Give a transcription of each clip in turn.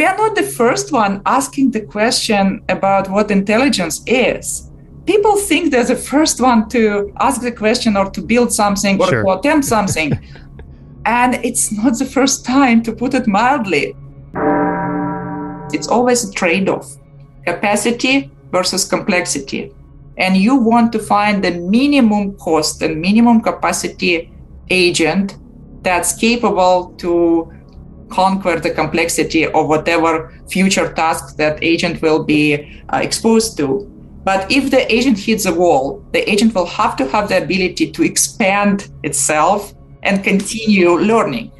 we are not the first one asking the question about what intelligence is. People think they're the first one to ask the question or to build something or sure. to attempt something. and it's not the first time, to put it mildly. It's always a trade off capacity versus complexity. And you want to find the minimum cost and minimum capacity agent that's capable to conquer the complexity of whatever future tasks that agent will be uh, exposed to. But if the agent hits a wall, the agent will have to have the ability to expand itself and continue learning.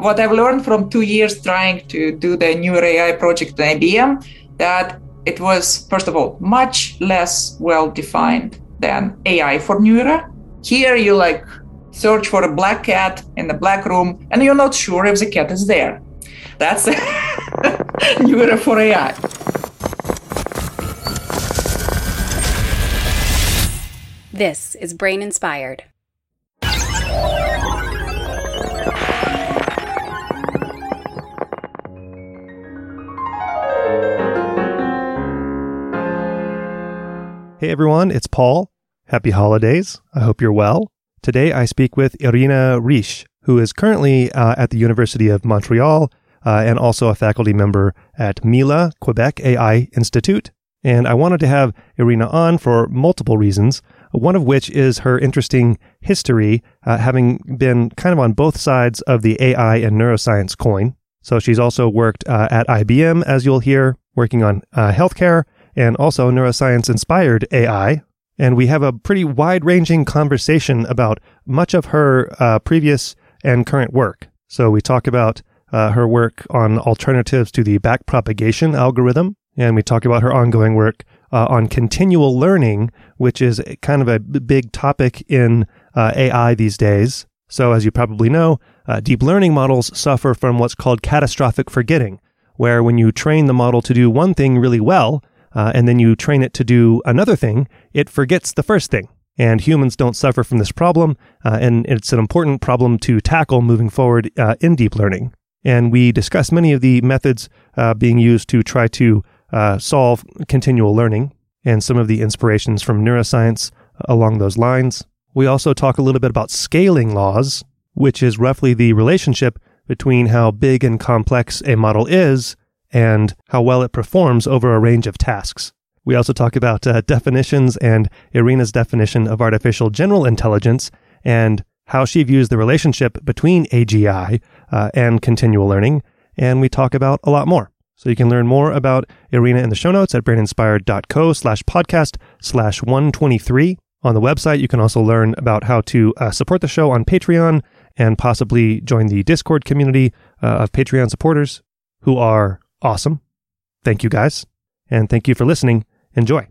What I've learned from two years trying to do the Neuro AI project at IBM, that it was, first of all, much less well defined than AI for Neuro. Here you like search for a black cat in the black room and you're not sure if the cat is there. That's Neuro for AI. This is Brain Inspired. Hey everyone, it's Paul. Happy holidays. I hope you're well. Today I speak with Irina Rish, who is currently uh, at the University of Montreal uh, and also a faculty member at Mila Quebec AI Institute. And I wanted to have Irina on for multiple reasons, one of which is her interesting history, uh, having been kind of on both sides of the AI and neuroscience coin. So she's also worked uh, at IBM, as you'll hear, working on uh, healthcare, and also neuroscience inspired AI. And we have a pretty wide ranging conversation about much of her uh, previous and current work. So we talk about uh, her work on alternatives to the backpropagation algorithm, and we talk about her ongoing work uh, on continual learning, which is kind of a big topic in uh, AI these days. So, as you probably know, uh, deep learning models suffer from what's called catastrophic forgetting, where when you train the model to do one thing really well, uh, and then you train it to do another thing, it forgets the first thing. And humans don't suffer from this problem, uh, and it's an important problem to tackle moving forward uh, in deep learning. And we discuss many of the methods uh, being used to try to uh, solve continual learning and some of the inspirations from neuroscience along those lines. We also talk a little bit about scaling laws, which is roughly the relationship between how big and complex a model is and how well it performs over a range of tasks. We also talk about uh, definitions and Irina's definition of artificial general intelligence and how she views the relationship between AGI uh, and continual learning. And we talk about a lot more. So you can learn more about Irina in the show notes at braininspired.co slash podcast slash 123. On the website, you can also learn about how to uh, support the show on Patreon and possibly join the Discord community uh, of Patreon supporters who are awesome. Thank you guys. And thank you for listening. Enjoy.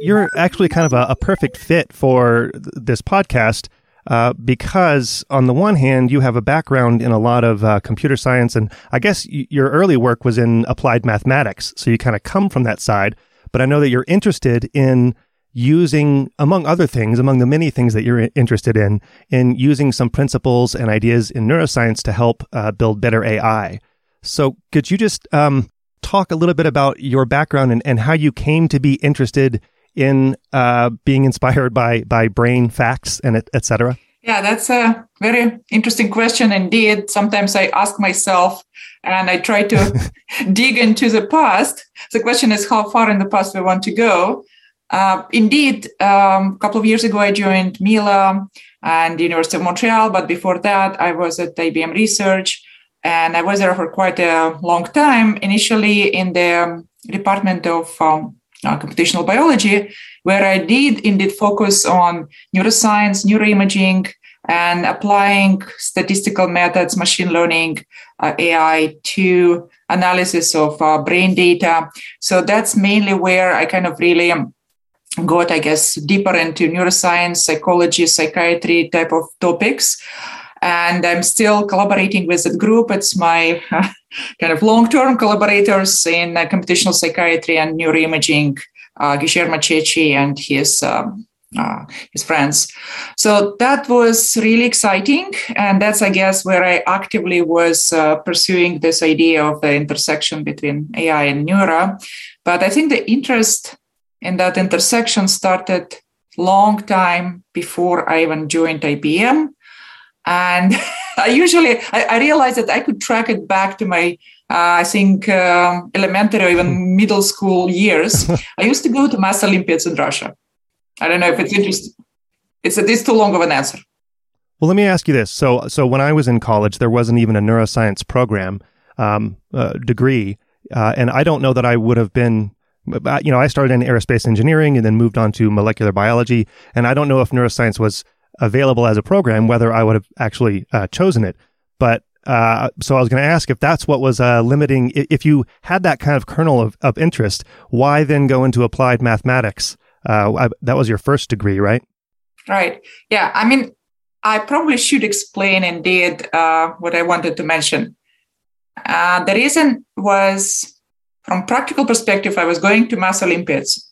You're actually kind of a, a perfect fit for th- this podcast uh, because, on the one hand, you have a background in a lot of uh, computer science, and I guess y- your early work was in applied mathematics. So you kind of come from that side. But I know that you're interested in using, among other things, among the many things that you're interested in, in using some principles and ideas in neuroscience to help uh, build better AI. So could you just um, talk a little bit about your background and, and how you came to be interested in uh, being inspired by by brain facts and et, et cetera? Yeah, that's a very interesting question indeed. Sometimes I ask myself and I try to dig into the past. The question is how far in the past we want to go. Uh, indeed, um, a couple of years ago, I joined Mila and the University of Montreal, but before that, I was at IBM Research and I was there for quite a long time. Initially in the Department of um, uh, Computational Biology, where I did indeed focus on neuroscience, neuroimaging, and applying statistical methods, machine learning, uh, AI to analysis of uh, brain data. So that's mainly where I kind of really got, I guess, deeper into neuroscience, psychology, psychiatry type of topics and I'm still collaborating with that group. It's my kind of long-term collaborators in uh, computational psychiatry and neuroimaging, uh, Guillermo Cecchi and his um, uh, his friends. So that was really exciting. And that's, I guess, where I actively was uh, pursuing this idea of the intersection between AI and neuro. But I think the interest in that intersection started long time before I even joined IBM. And I usually, I, I, realized that I could track it back to my, uh, I think, uh, elementary or even middle school years. I used to go to Mass Olympiads in Russia. I don't know if it's interesting. It's a, this too long of an answer. Well, let me ask you this. So, so when I was in college, there wasn't even a neuroscience program um, uh, degree, uh, and I don't know that I would have been. You know, I started in aerospace engineering and then moved on to molecular biology, and I don't know if neuroscience was available as a program, whether I would have actually uh, chosen it. But uh, so I was going to ask if that's what was uh, limiting. If you had that kind of kernel of, of interest, why then go into applied mathematics? Uh, I, that was your first degree, right? Right. Yeah. I mean, I probably should explain indeed uh, what I wanted to mention. Uh, the reason was from practical perspective, I was going to Mass Olympiads.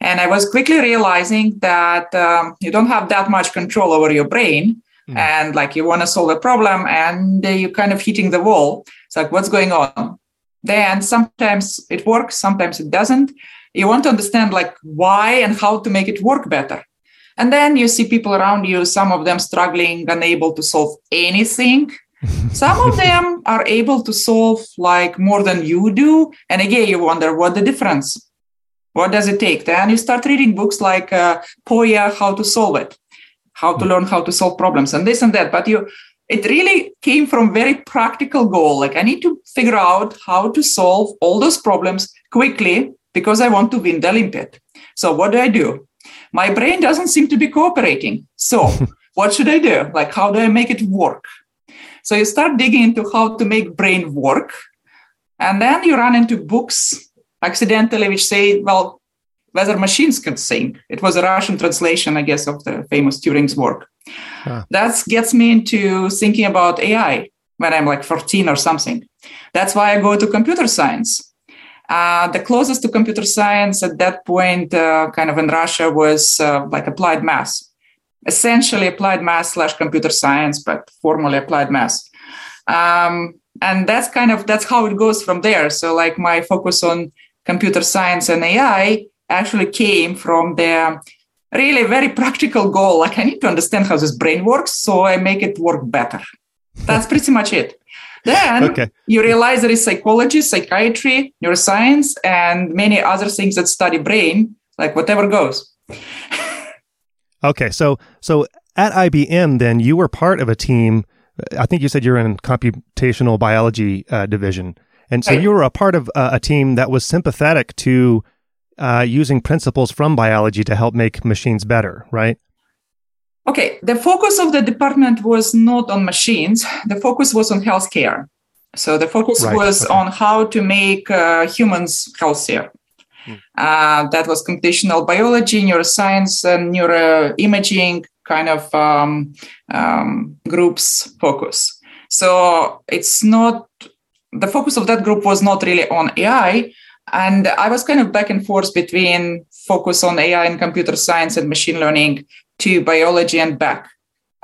And I was quickly realizing that um, you don't have that much control over your brain. Mm. And like you want to solve a problem and you're kind of hitting the wall. It's like, what's going on? Then sometimes it works, sometimes it doesn't you want to understand like why and how to make it work better and then you see people around you some of them struggling unable to solve anything some of them are able to solve like more than you do and again you wonder what the difference what does it take then you start reading books like uh, Polya how to solve it how to learn how to solve problems and this and that but you it really came from very practical goal like i need to figure out how to solve all those problems quickly because I want to win the Olympiad. So what do I do? My brain doesn't seem to be cooperating. So what should I do? Like, how do I make it work? So you start digging into how to make brain work. And then you run into books accidentally, which say, well, whether machines can think. It was a Russian translation, I guess, of the famous Turing's work. Huh. That gets me into thinking about AI when I'm like 14 or something. That's why I go to computer science uh, the closest to computer science at that point, uh, kind of in Russia, was uh, like applied math, essentially applied math slash computer science, but formally applied math. Um, and that's kind of that's how it goes from there. So, like my focus on computer science and AI actually came from the really very practical goal. Like I need to understand how this brain works, so I make it work better. That's pretty much it. Then okay. you realize there is psychology, psychiatry, neuroscience, and many other things that study brain, like whatever goes. okay, so so at IBM, then you were part of a team. I think you said you're in computational biology uh, division, and so you were a part of uh, a team that was sympathetic to uh, using principles from biology to help make machines better, right? Okay, the focus of the department was not on machines, the focus was on healthcare. So the focus right. was okay. on how to make uh, humans healthier. Uh, that was computational biology, neuroscience, and neuroimaging kind of um, um, groups focus. So it's not the focus of that group was not really on AI. And I was kind of back and forth between focus on AI and computer science and machine learning to biology and back.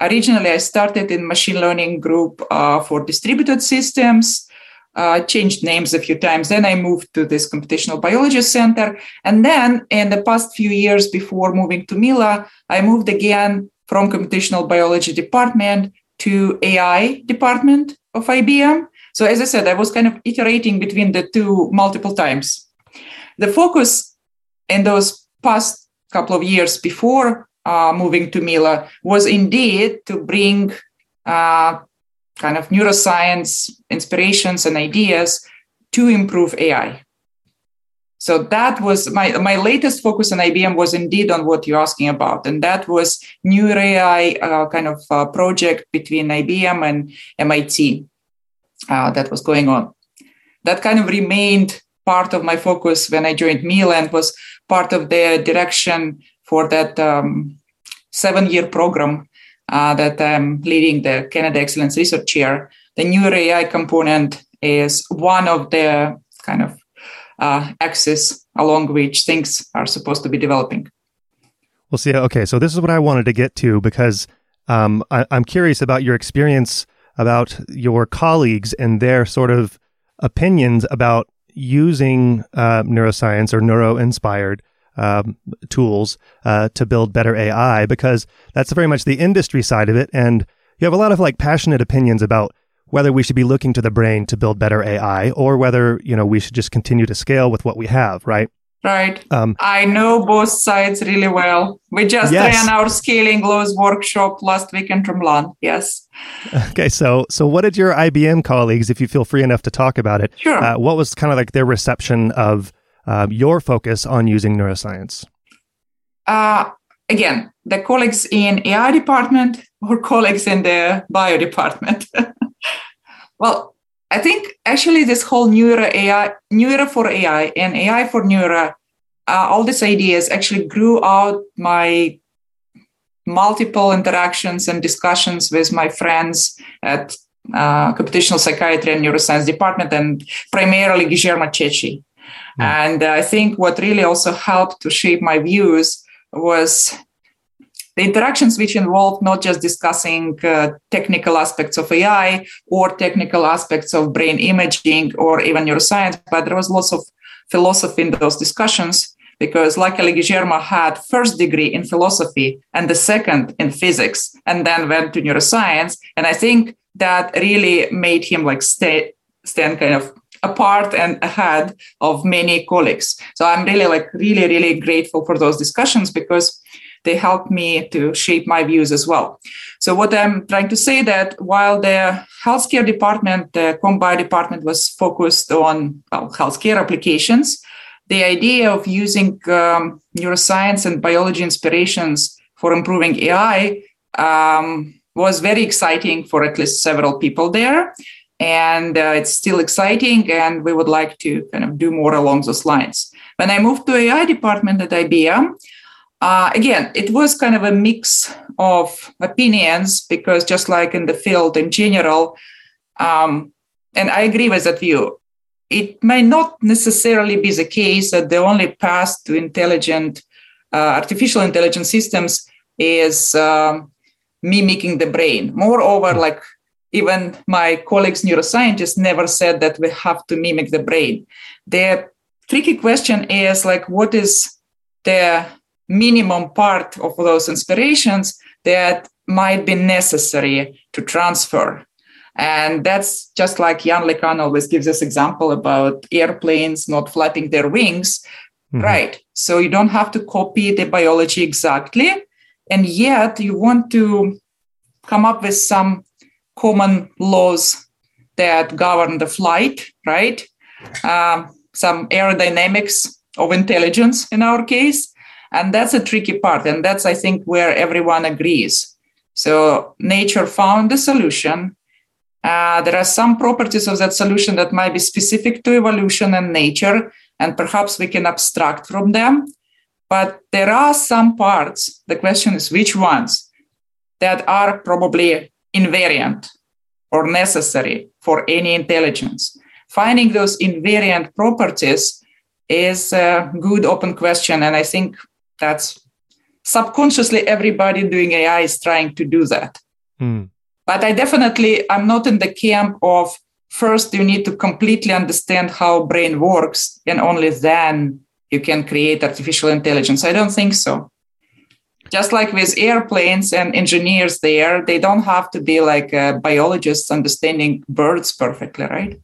Originally, I started in machine learning group uh, for distributed systems. Uh, changed names a few times. Then I moved to this computational biology center. And then in the past few years before moving to Mila, I moved again from computational biology department to AI department of IBM. So as I said, I was kind of iterating between the two multiple times. The focus in those past couple of years before uh, moving to Mila was indeed to bring uh, kind of neuroscience inspirations and ideas to improve AI. So that was my my latest focus on IBM was indeed on what you're asking about, and that was new AI uh, kind of uh, project between IBM and MIT uh, that was going on. That kind of remained part of my focus when I joined Mila and was part of the direction for that um, seven year program uh, that I'm leading the Canada Excellence Research Chair. The Neuro AI component is one of the kind of uh, axes along which things are supposed to be developing. Well, see, okay, so this is what I wanted to get to because um, I, I'm curious about your experience about your colleagues and their sort of opinions about using uh, neuroscience or neuro inspired um, tools uh, to build better AI because that's very much the industry side of it. And you have a lot of like passionate opinions about whether we should be looking to the brain to build better AI or whether, you know, we should just continue to scale with what we have, right? Right. Um, I know both sides really well. We just yes. ran our scaling laws workshop last week in Tremblant. Yes. Okay. So, so what did your IBM colleagues, if you feel free enough to talk about it, sure. Uh, what was kind of like their reception of uh, your focus on using neuroscience? Uh, again, the colleagues in AI department or colleagues in the bio department. well, I think actually this whole neuro AI, neuro for AI, and AI for neuro, uh, all these ideas actually grew out my multiple interactions and discussions with my friends at uh, computational psychiatry and neuroscience department, and primarily Guillermo Cecchi. Mm. And I think what really also helped to shape my views was the interactions which involved not just discussing uh, technical aspects of AI or technical aspects of brain imaging or even neuroscience, but there was lots of philosophy in those discussions because luckily Guillermo had first degree in philosophy and the second in physics and then went to neuroscience. And I think that really made him like stay, stand kind of apart and ahead of many colleagues. So I'm really like really, really grateful for those discussions because they helped me to shape my views as well. So what I'm trying to say that while the healthcare department, the CompBio department was focused on well, healthcare applications, the idea of using um, neuroscience and biology inspirations for improving AI um, was very exciting for at least several people there. And uh, it's still exciting, and we would like to kind of do more along those lines. When I moved to AI department at IBM, uh, again, it was kind of a mix of opinions because just like in the field in general, um, and I agree with that view, it may not necessarily be the case that the only path to intelligent uh, artificial intelligence systems is um, mimicking the brain. Moreover, like even my colleagues neuroscientists never said that we have to mimic the brain. The tricky question is like, what is the minimum part of those inspirations that might be necessary to transfer. And that's just like Yann LeCun always gives us example about airplanes not flapping their wings. Mm-hmm. Right. So you don't have to copy the biology exactly. And yet you want to come up with some common laws that govern the flight, right? Um, some aerodynamics of intelligence in our case and that's a tricky part. And that's, I think, where everyone agrees. So nature found the solution. Uh, there are some properties of that solution that might be specific to evolution and nature, and perhaps we can abstract from them. But there are some parts, the question is which ones, that are probably invariant or necessary for any intelligence. Finding those invariant properties is a good open question. And I think that's subconsciously everybody doing AI is trying to do that. Mm. But I definitely, I'm not in the camp of first you need to completely understand how brain works and only then you can create artificial intelligence. I don't think so. Just like with airplanes and engineers there, they don't have to be like biologists understanding birds perfectly, right?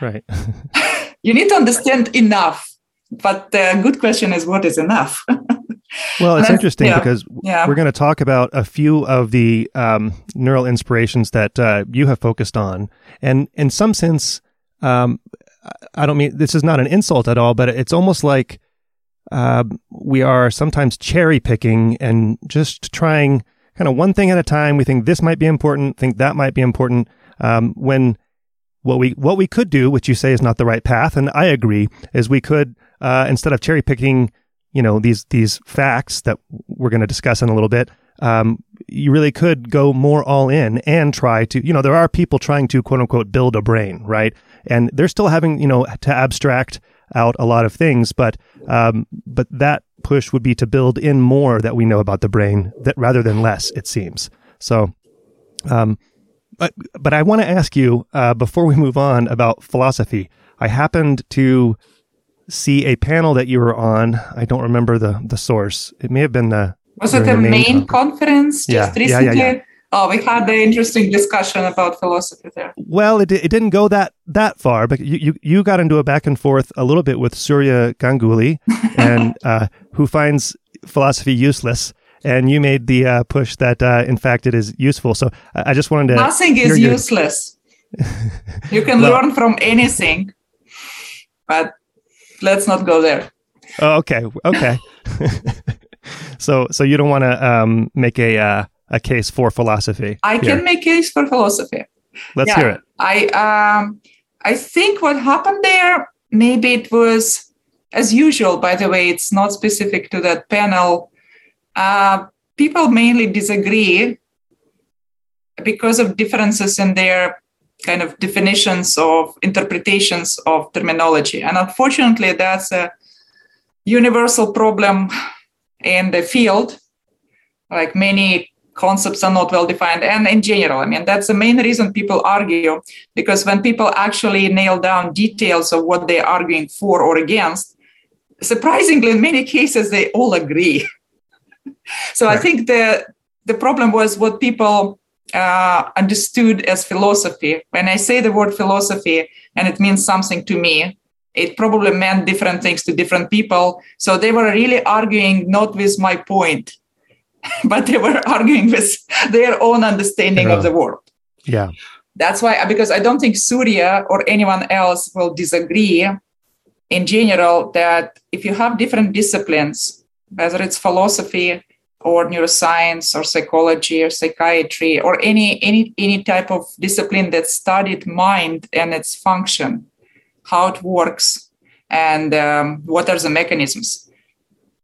Right. you need to understand enough. But the good question is what is enough? Well, it's interesting yeah, because yeah. we're going to talk about a few of the um, neural inspirations that uh, you have focused on, and in some sense, um, I don't mean this is not an insult at all, but it's almost like uh, we are sometimes cherry picking and just trying kind of one thing at a time. We think this might be important, think that might be important. Um, when what we what we could do, which you say is not the right path, and I agree, is we could uh, instead of cherry picking you know these these facts that we're going to discuss in a little bit um, you really could go more all in and try to you know there are people trying to quote unquote build a brain right and they're still having you know to abstract out a lot of things, but um, but that push would be to build in more that we know about the brain that rather than less. It seems so. Um, but but I want to ask you uh, before we move on about philosophy. I happened to see a panel that you were on. I don't remember the the source. It may have been the was it the main conference, conference just yeah. recently? Yeah, yeah, oh, we had the interesting discussion about philosophy there. Well, it, it didn't go that that far, but you, you, you got into a back and forth a little bit with Surya Ganguli, and uh, who finds philosophy useless. And you made the uh, push that, uh, in fact, it is useful. So I, I just wanted to. Nothing is your... useless. you can well, learn from anything, but let's not go there. Oh, okay. Okay. so, so you don't want to um, make a uh, a case for philosophy. I here. can make case for philosophy. Let's yeah, hear it. I um, I think what happened there, maybe it was as usual. By the way, it's not specific to that panel. Uh, people mainly disagree because of differences in their kind of definitions of interpretations of terminology. And unfortunately, that's a universal problem in the field. Like many concepts are not well defined, and in general, I mean, that's the main reason people argue, because when people actually nail down details of what they're arguing for or against, surprisingly, in many cases, they all agree. so right. I think the the problem was what people uh, understood as philosophy. When I say the word philosophy and it means something to me, it probably meant different things to different people. So they were really arguing not with my point, but they were arguing with their own understanding yeah. of the world. Yeah. That's why, because I don't think Surya or anyone else will disagree in general that if you have different disciplines, whether it's philosophy, or neuroscience or psychology or psychiatry or any any any type of discipline that studied mind and its function how it works and um, what are the mechanisms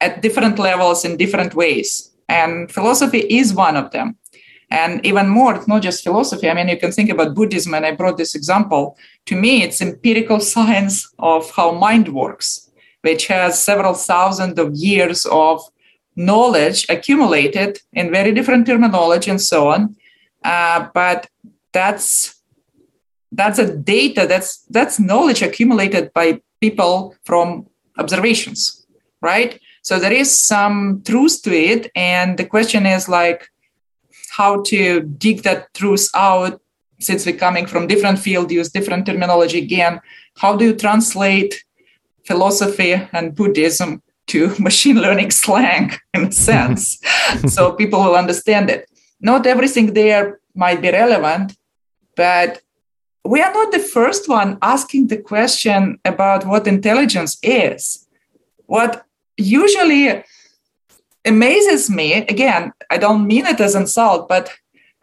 at different levels in different ways. And philosophy is one of them. And even more it's not just philosophy. I mean you can think about buddhism and i brought this example. To me it's empirical science of how mind works which has several thousand of years of knowledge accumulated in very different terminology and so on. Uh, but that's that's a data that's that's knowledge accumulated by people from observations, right? So there is some truth to it, and the question is like how to dig that truth out since we're coming from different field use different terminology again how do you translate philosophy and buddhism to machine learning slang in a sense. So people will understand it. Not everything there might be relevant but we are not the first one asking the question about what intelligence is. What usually amazes me again i don't mean it as insult but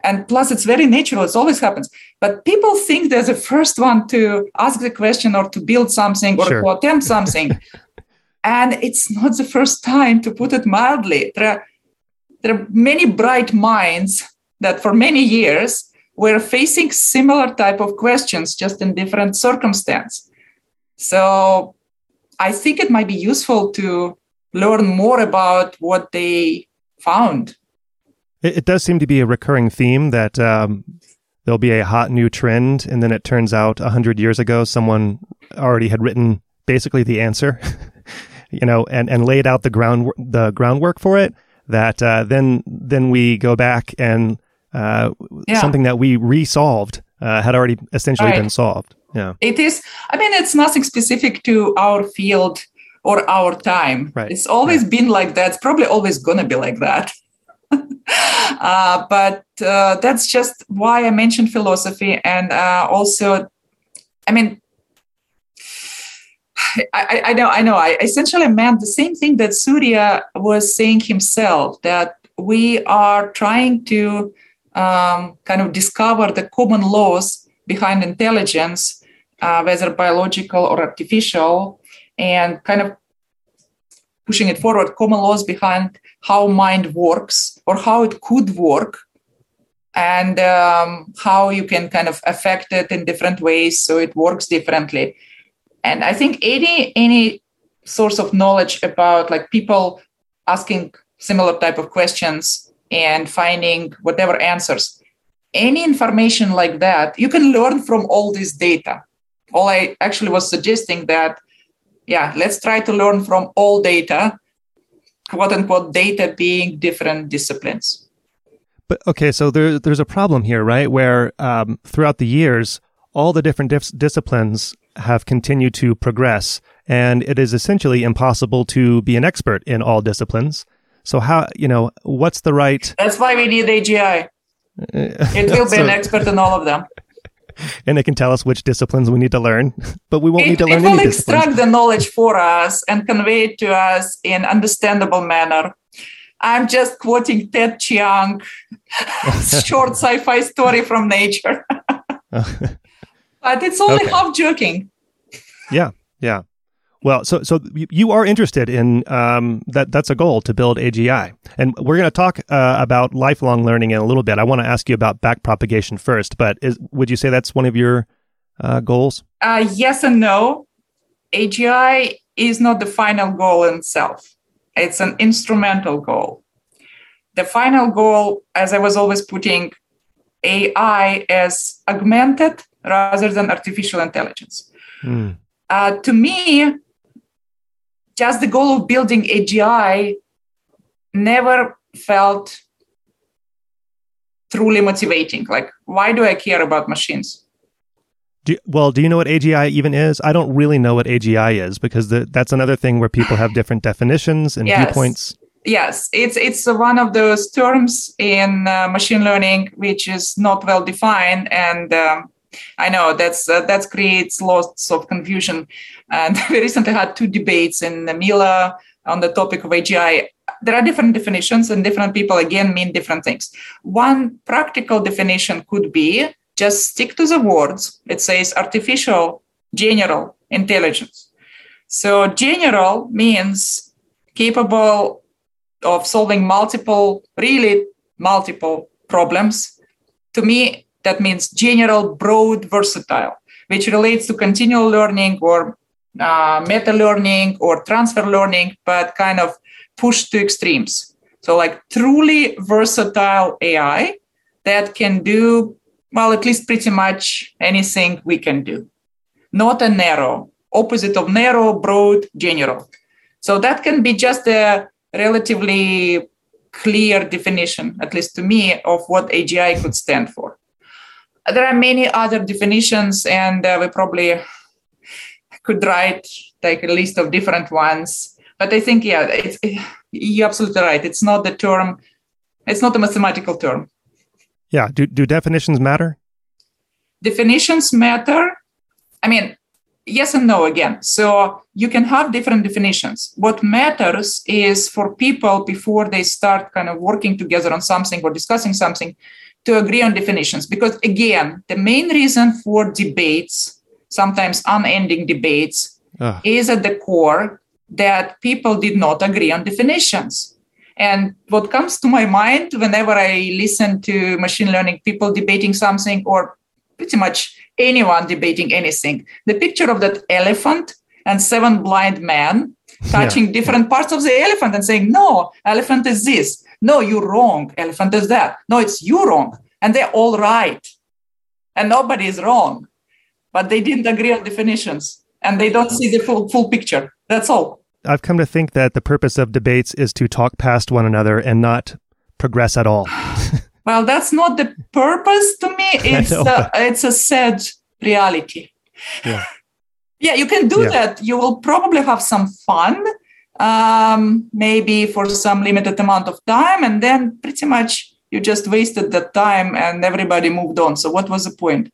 and plus it's very natural it always happens but people think they're the first one to ask the question or to build something or sure. to attempt something And it's not the first time, to put it mildly. There are, there are many bright minds that for many years were facing similar type of questions, just in different circumstance. So I think it might be useful to learn more about what they found. It, it does seem to be a recurring theme that um, there'll be a hot new trend, and then it turns out a hundred years ago someone already had written basically the answer. you know, and, and laid out the ground the groundwork for it. That uh, then then we go back and uh, yeah. something that we resolved uh, had already essentially right. been solved. Yeah, it is. I mean, it's nothing specific to our field or our time. Right. It's always yeah. been like that. It's probably always gonna be like that. uh, but uh, that's just why I mentioned philosophy and uh, also, I mean, I, I know, I know. I essentially meant the same thing that Surya was saying himself that we are trying to um, kind of discover the common laws behind intelligence, uh, whether biological or artificial, and kind of pushing it forward, common laws behind how mind works or how it could work, and um, how you can kind of affect it in different ways so it works differently and I think any any source of knowledge about like people asking similar type of questions and finding whatever answers any information like that you can learn from all this data. All i actually was suggesting that yeah let's try to learn from all data quote unquote data being different disciplines. But okay so there, there's a problem here right where um, throughout the years all the different dif- disciplines have continued to progress and it is essentially impossible to be an expert in all disciplines so how you know what's the right that's why we need agi it will be so, an expert in all of them. And it can tell us which disciplines we need to learn, but we won't it, need to learn It will any extract the knowledge for us and convey it to us in understandable manner. I'm just quoting Ted Chiang, short sci-fi story from nature. But it's only okay. half joking. Yeah, yeah. Well, so so you are interested in um, that. That's a goal to build AGI, and we're going to talk uh, about lifelong learning in a little bit. I want to ask you about backpropagation first, but is, would you say that's one of your uh, goals? Uh, yes and no. AGI is not the final goal in itself; it's an instrumental goal. The final goal, as I was always putting AI as augmented rather than artificial intelligence. Mm. Uh, to me, just the goal of building AGI never felt truly motivating. Like, why do I care about machines? Do well, do you know what AGI even is? I don't really know what AGI is because the, that's another thing where people have different definitions and yes. viewpoints. Yes, it's it's one of those terms in uh, machine learning which is not well defined, and um, I know that's uh, that creates lots of confusion. And we recently had two debates in Mila on the topic of AGI. There are different definitions, and different people again mean different things. One practical definition could be just stick to the words. It says artificial general intelligence. So general means capable of solving multiple, really multiple problems. To me, that means general, broad, versatile, which relates to continual learning or uh, meta learning or transfer learning, but kind of pushed to extremes. So, like truly versatile AI that can do, well, at least pretty much anything we can do. Not a narrow, opposite of narrow, broad, general. So, that can be just a relatively clear definition, at least to me, of what AGI could stand for. There are many other definitions, and uh, we probably could write like a list of different ones. But I think, yeah, it's, it, you're absolutely right. It's not the term, it's not a mathematical term. Yeah. Do, do definitions matter? Definitions matter. I mean, yes and no again. So you can have different definitions. What matters is for people before they start kind of working together on something or discussing something to agree on definitions because again the main reason for debates sometimes unending debates Ugh. is at the core that people did not agree on definitions and what comes to my mind whenever i listen to machine learning people debating something or pretty much anyone debating anything the picture of that elephant and seven blind men touching yeah. different parts of the elephant and saying no elephant is this no, you're wrong. Elephant is that. No, it's you wrong. And they're all right. And nobody is wrong. But they didn't agree on definitions and they don't see the full, full picture. That's all. I've come to think that the purpose of debates is to talk past one another and not progress at all. well, that's not the purpose to me. It's, a, it's a sad reality. Yeah. yeah, you can do yeah. that. You will probably have some fun um, maybe for some limited amount of time, and then pretty much you just wasted that time and everybody moved on. So what was the point?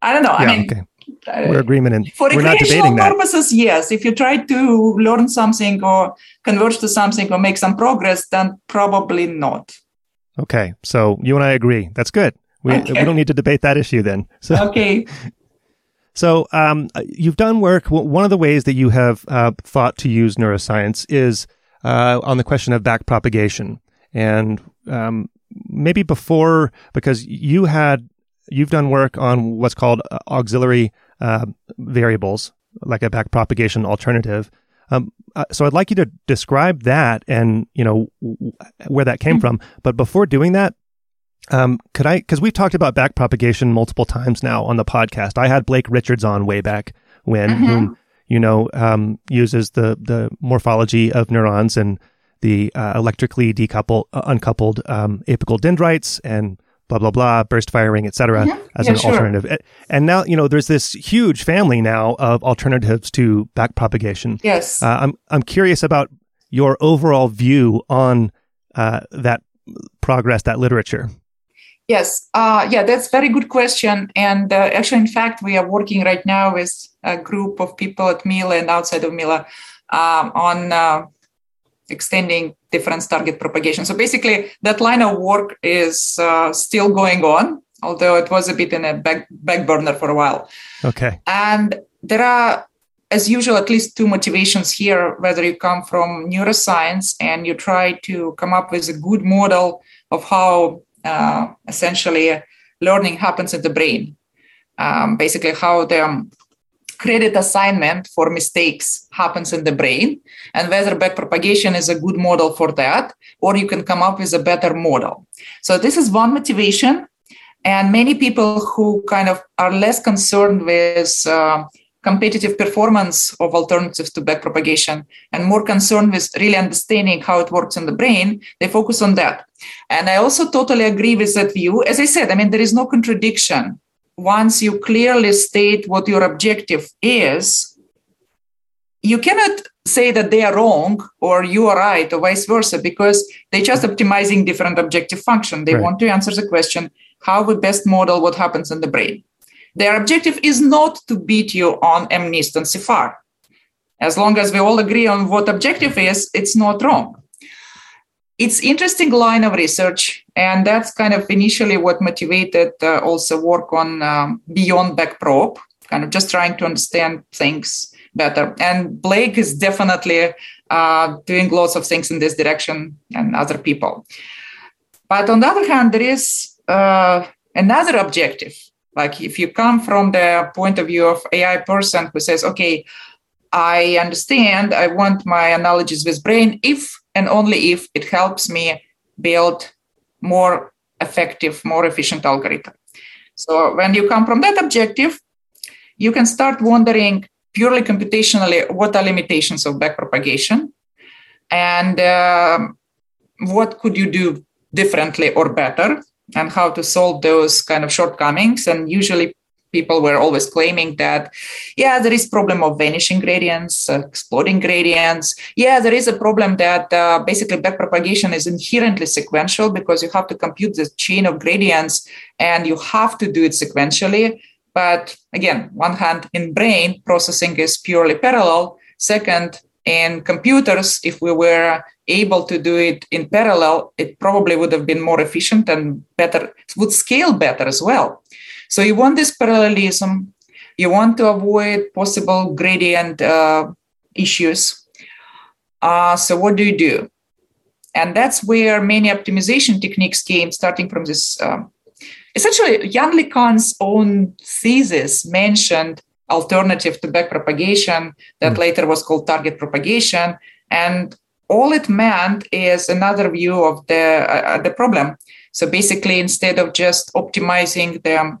I don't know. Yeah, I mean, okay. Uh, we're agreement and for recreational purposes, yes. If you try to learn something or converge to something or make some progress, then probably not. Okay, so you and I agree. That's good. We, okay. we don't need to debate that issue then. So, okay. So um, you've done work. One of the ways that you have uh, thought to use neuroscience is uh, on the question of backpropagation, and um, maybe before because you had you've done work on what's called uh, auxiliary uh, variables, like a backpropagation alternative. Um, uh, so I'd like you to describe that and you know w- where that came mm-hmm. from. But before doing that, um, could I? Because we've talked about backpropagation multiple times now on the podcast. I had Blake Richards on way back when, mm-hmm. whom you know um, uses the the morphology of neurons and the uh, electrically decoupled, uh, uncoupled um, apical dendrites and blah blah blah burst firing etc mm-hmm. as yeah, an sure. alternative and now you know there's this huge family now of alternatives to backpropagation yes uh, i'm i'm curious about your overall view on uh, that progress that literature yes uh, yeah that's very good question and uh, actually in fact we are working right now with a group of people at mila and outside of mila um, on uh, extending different target propagation. So basically, that line of work is uh, still going on, although it was a bit in a back, back burner for a while. Okay. And there are, as usual, at least two motivations here whether you come from neuroscience and you try to come up with a good model of how uh, essentially learning happens in the brain. Um, basically, how the credit assignment for mistakes happens in the brain and whether backpropagation is a good model for that or you can come up with a better model so this is one motivation and many people who kind of are less concerned with uh, competitive performance of alternatives to backpropagation and more concerned with really understanding how it works in the brain they focus on that and i also totally agree with that view as i said i mean there is no contradiction once you clearly state what your objective is, you cannot say that they are wrong or you are right or vice versa because they're just optimizing different objective function. They right. want to answer the question how we best model what happens in the brain. Their objective is not to beat you on MNIST and CIFAR. As long as we all agree on what objective is, it's not wrong. It's interesting line of research and that's kind of initially what motivated uh, also work on um, beyond backprop kind of just trying to understand things better. And blake is definitely uh, doing lots of things in this direction and other people. But on the other hand there is uh, another objective like if you come from the point of view of ai person who says okay i understand i want my analogies with brain if and only if it helps me build more effective, more efficient algorithm. So when you come from that objective, you can start wondering purely computationally what are limitations of backpropagation and uh, what could you do differently or better and how to solve those kind of shortcomings. And usually people were always claiming that yeah there is problem of vanishing gradients uh, exploding gradients. Yeah there is a problem that uh, basically backpropagation is inherently sequential because you have to compute the chain of gradients and you have to do it sequentially. But again one hand in brain processing is purely parallel. Second in computers if we were able to do it in parallel it probably would have been more efficient and better would scale better as well so you want this parallelism, you want to avoid possible gradient uh, issues. Uh, so what do you do? And that's where many optimization techniques came, starting from this. Um, essentially, Yann LeCun's own thesis mentioned alternative to backpropagation that mm. later was called target propagation. And all it meant is another view of the, uh, the problem. So basically, instead of just optimizing the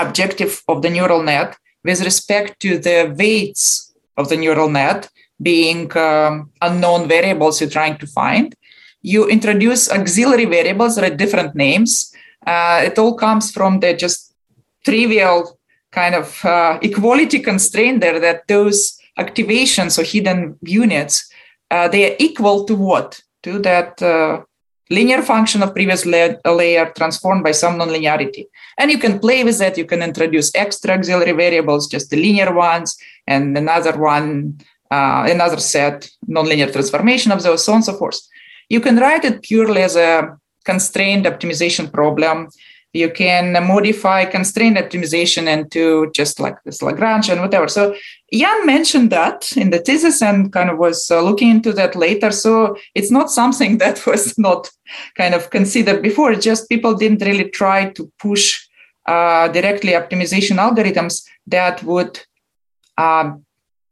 objective of the neural net with respect to the weights of the neural net being um, unknown variables you're trying to find. You introduce auxiliary variables that are different names. Uh, it all comes from the just trivial kind of uh, equality constraint there that those activations or hidden units uh, they are equal to what to that uh, linear function of previous layer, layer transformed by some nonlinearity. And you can play with that. You can introduce extra auxiliary variables, just the linear ones, and another one, uh, another set, nonlinear transformation of those, so on and so forth. You can write it purely as a constrained optimization problem you can modify constraint optimization into just like this Lagrange and whatever. So Yann mentioned that in the thesis and kind of was uh, looking into that later. So it's not something that was not kind of considered before. Just people didn't really try to push uh, directly optimization algorithms that would um,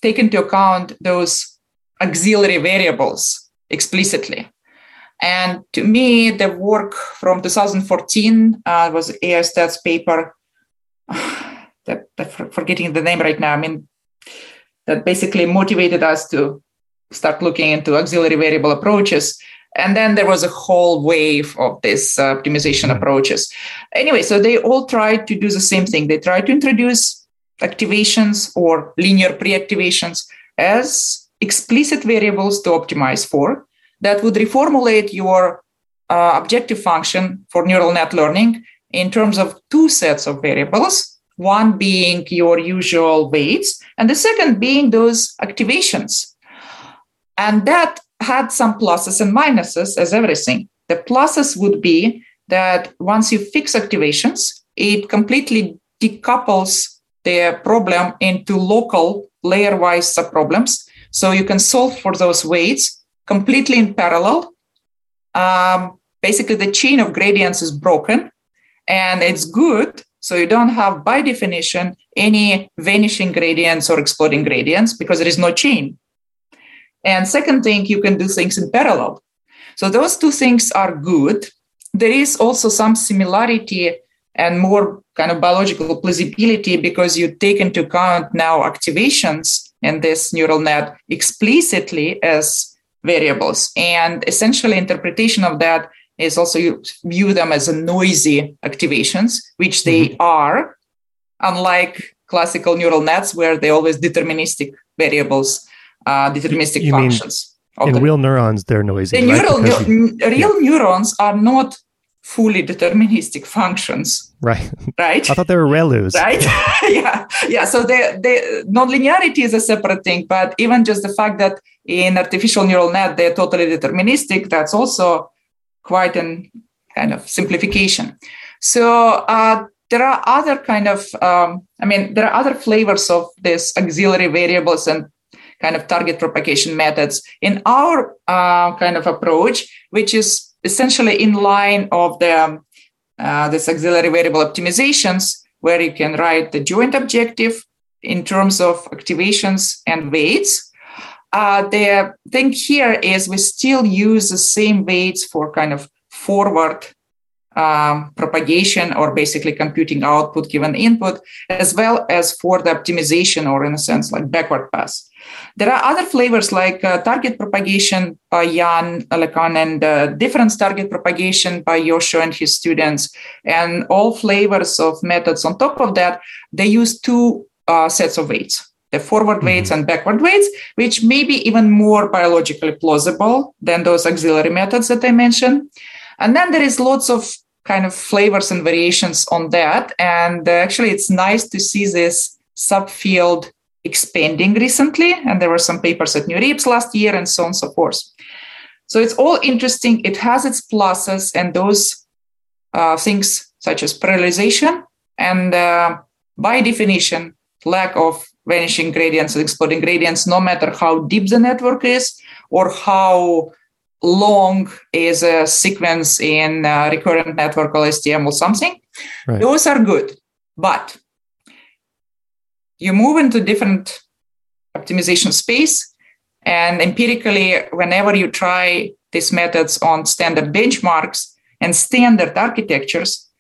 take into account those auxiliary variables explicitly. And to me, the work from 2014 uh, was AI stats paper. that, that forgetting the name right now. I mean, that basically motivated us to start looking into auxiliary variable approaches. And then there was a whole wave of these uh, optimization mm-hmm. approaches. Anyway, so they all tried to do the same thing. They tried to introduce activations or linear pre-activations as explicit variables to optimize for that would reformulate your uh, objective function for neural net learning in terms of two sets of variables one being your usual weights and the second being those activations. And that had some pluses and minuses as everything. The pluses would be that once you fix activations it completely decouples the problem into local layer wise subproblems. So you can solve for those weights completely in parallel. Um, basically, the chain of gradients is broken and it's good. So you don't have, by definition, any vanishing gradients or exploding gradients because there is no chain. And second thing, you can do things in parallel. So those two things are good. There is also some similarity and more kind of biological plausibility because you take into account now activations in this neural net explicitly as variables. And essentially, interpretation of that is also you view them as a noisy activations, which they mm-hmm. are, unlike classical neural nets where they always deterministic variables, uh, deterministic you functions. in real neurons, they're noisy. The right? neural, real yeah. neurons are not fully deterministic functions. Right. Right. I thought they were ReLUs. Right. yeah. Yeah. So the the nonlinearity is a separate thing, but even just the fact that in artificial neural net they're totally deterministic, that's also quite an kind of simplification. So uh, there are other kind of um, I mean there are other flavors of this auxiliary variables and kind of target propagation methods in our uh, kind of approach, which is essentially in line of the uh, this auxiliary variable optimizations where you can write the joint objective in terms of activations and weights. Uh, the thing here is we still use the same weights for kind of forward um, propagation or basically computing output given input, as well as for the optimization or in a sense like backward pass. There are other flavors like uh, target propagation by Yann LeCun and uh, difference target propagation by Yoshua and his students, and all flavors of methods. On top of that, they use two uh, sets of weights the forward mm-hmm. weights and backward weights, which may be even more biologically plausible than those auxiliary methods that I mentioned. And then there is lots of kind of flavors and variations on that. And uh, actually, it's nice to see this subfield expanding recently. And there were some papers at New NeurIPS last year and so on and so forth. So it's all interesting. It has its pluses and those uh, things such as parallelization and uh, by definition, lack of vanishing gradients and exploding gradients, no matter how deep the network is or how long is a sequence in uh, recurrent network LSTM or something. Right. Those are good. But you move into different optimization space. And empirically whenever you try these methods on standard benchmarks and standard architectures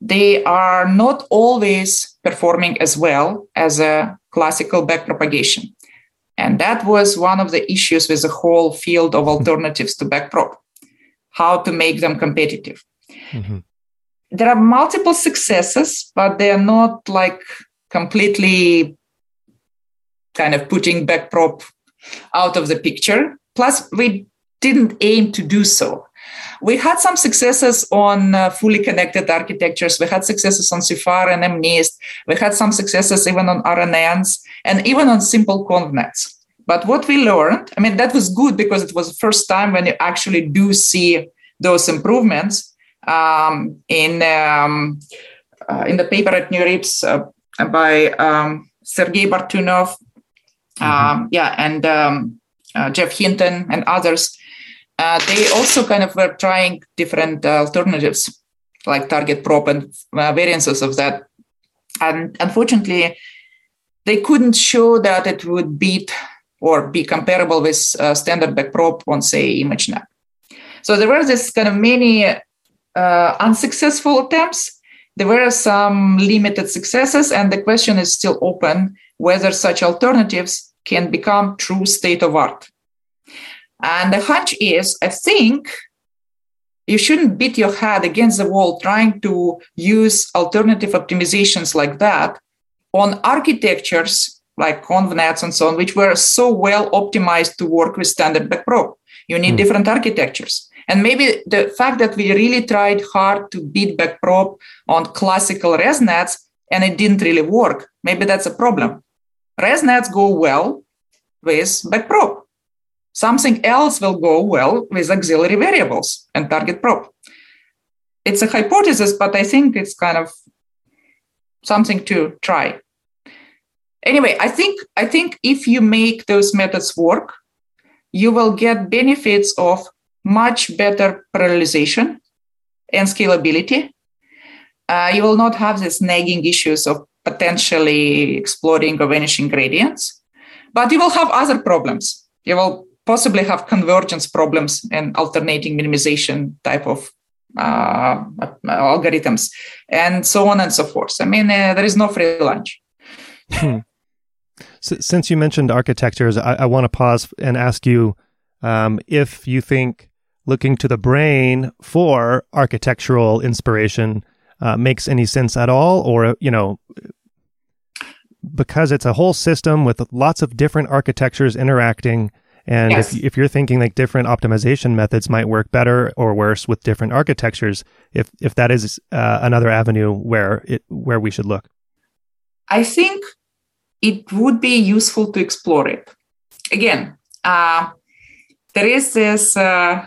they are not always performing as well as a classical backpropagation. And that was one of the issues with the whole field of alternatives to backprop how to make them competitive. Mm-hmm. there are multiple successes but they are not like completely kind of putting backprop out of the picture. Plus, we didn't aim to do so. We had some successes on uh, fully connected architectures. We had successes on CIFAR and MNIST. We had some successes even on RNNs and even on simple convnets. But what we learned, I mean, that was good because it was the first time when you actually do see those improvements um, in um, uh, in the paper at NeurIPS uh, by um, Sergei Bartunov, mm-hmm. um, yeah, and um, uh, Geoff Hinton and others. Uh, they also kind of were trying different uh, alternatives like target prop and uh, variances of that. And unfortunately, they couldn't show that it would beat or be comparable with uh, standard backprop on, say, ImageNet. So there were this kind of many uh, unsuccessful attempts. There were some limited successes, and the question is still open whether such alternatives can become true state of art. And the hunch is, I think you shouldn't beat your head against the wall trying to use alternative optimizations like that on architectures like ConvNets and so on, which were so well optimized to work with standard backprop. You need mm. different architectures. And maybe the fact that we really tried hard to beat backprop on classical ResNets and it didn't really work, maybe that's a problem. ResNets go well with backprop. Something else will go well with auxiliary variables and target prop. It's a hypothesis, but I think it's kind of something to try. Anyway, I think I think if you make those methods work, you will get benefits of much better parallelization and scalability. Uh, you will not have these nagging issues of potentially exploding or vanishing gradients, but you will have other problems. You will possibly have convergence problems and alternating minimization type of uh, algorithms and so on and so forth. I mean, uh, there is no free lunch. Hmm. Since you mentioned architectures, I, I want to pause and ask you um, if you think looking to the brain for architectural inspiration uh, makes any sense at all, or you know, because it's a whole system with lots of different architectures interacting. And yes. if, if you're thinking like different optimization methods might work better or worse with different architectures, if if that is uh, another avenue where it where we should look, I think it would be useful to explore it. Again, uh, there is this uh,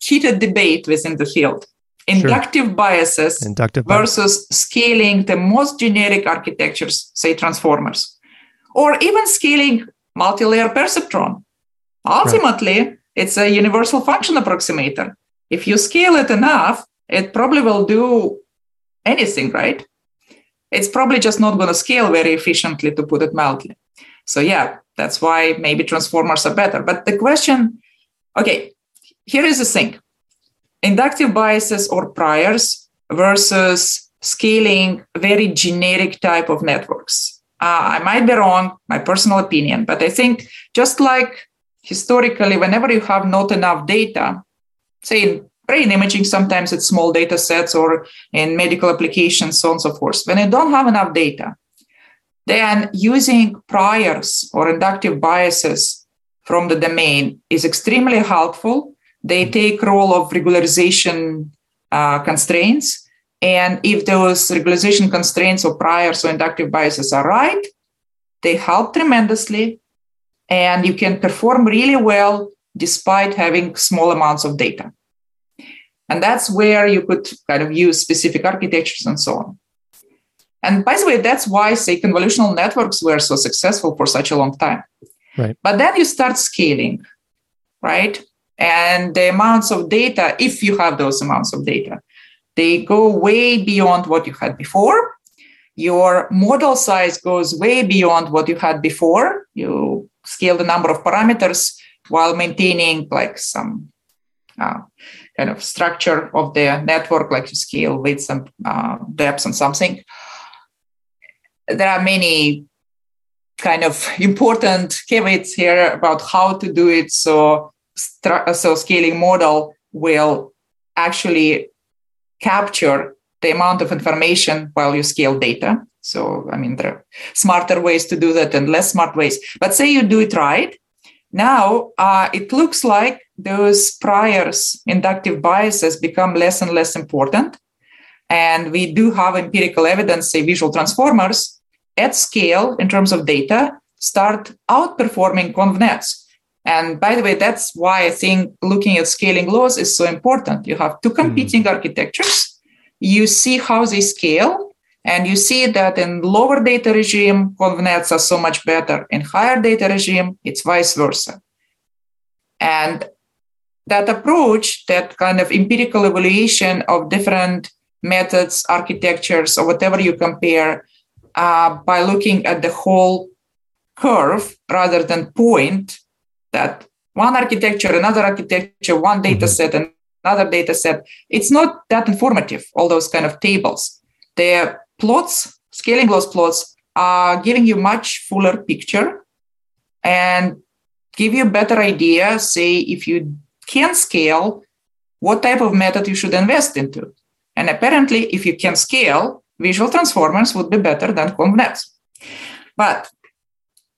heated debate within the field inductive sure. biases inductive versus bias. scaling the most generic architectures, say transformers, or even scaling multi-layer perceptron. Ultimately, right. it's a universal function approximator. If you scale it enough, it probably will do anything, right? It's probably just not going to scale very efficiently, to put it mildly. So, yeah, that's why maybe transformers are better. But the question okay, here is the thing inductive biases or priors versus scaling very generic type of networks. Uh, I might be wrong, my personal opinion, but I think just like historically, whenever you have not enough data, say in brain imaging, sometimes it's small data sets or in medical applications, so on and so forth. When you don't have enough data, then using priors or inductive biases from the domain is extremely helpful they take role of regularization uh, constraints. And if those regularization constraints or priors or inductive biases are right, they help tremendously. And you can perform really well despite having small amounts of data. And that's where you could kind of use specific architectures and so on. And by the way, that's why, say, convolutional networks were so successful for such a long time. Right. But then you start scaling, right? And the amounts of data, if you have those amounts of data, they go way beyond what you had before. Your model size goes way beyond what you had before. You scale the number of parameters while maintaining like some uh, kind of structure of the network, like you scale with some uh, depths and something. There are many kind of important caveats here about how to do it. So so scaling model will actually capture the amount of information while you scale data. So, I mean, there are smarter ways to do that and less smart ways. But say you do it right. Now, uh, it looks like those priors, inductive biases, become less and less important. And we do have empirical evidence, say visual transformers at scale in terms of data, start outperforming convnets. And by the way, that's why I think looking at scaling laws is so important. You have two competing mm. architectures, you see how they scale, and you see that in lower data regime, convnets are so much better. In higher data regime, it's vice versa. And that approach, that kind of empirical evaluation of different methods, architectures, or whatever you compare, uh, by looking at the whole curve rather than point that one architecture, another architecture, one data mm-hmm. set, another data set. It's not that informative, all those kind of tables. The plots, scaling laws plots, are giving you much fuller picture and give you a better idea, say, if you can scale, what type of method you should invest into. And apparently, if you can scale, visual transformers would be better than convnets. But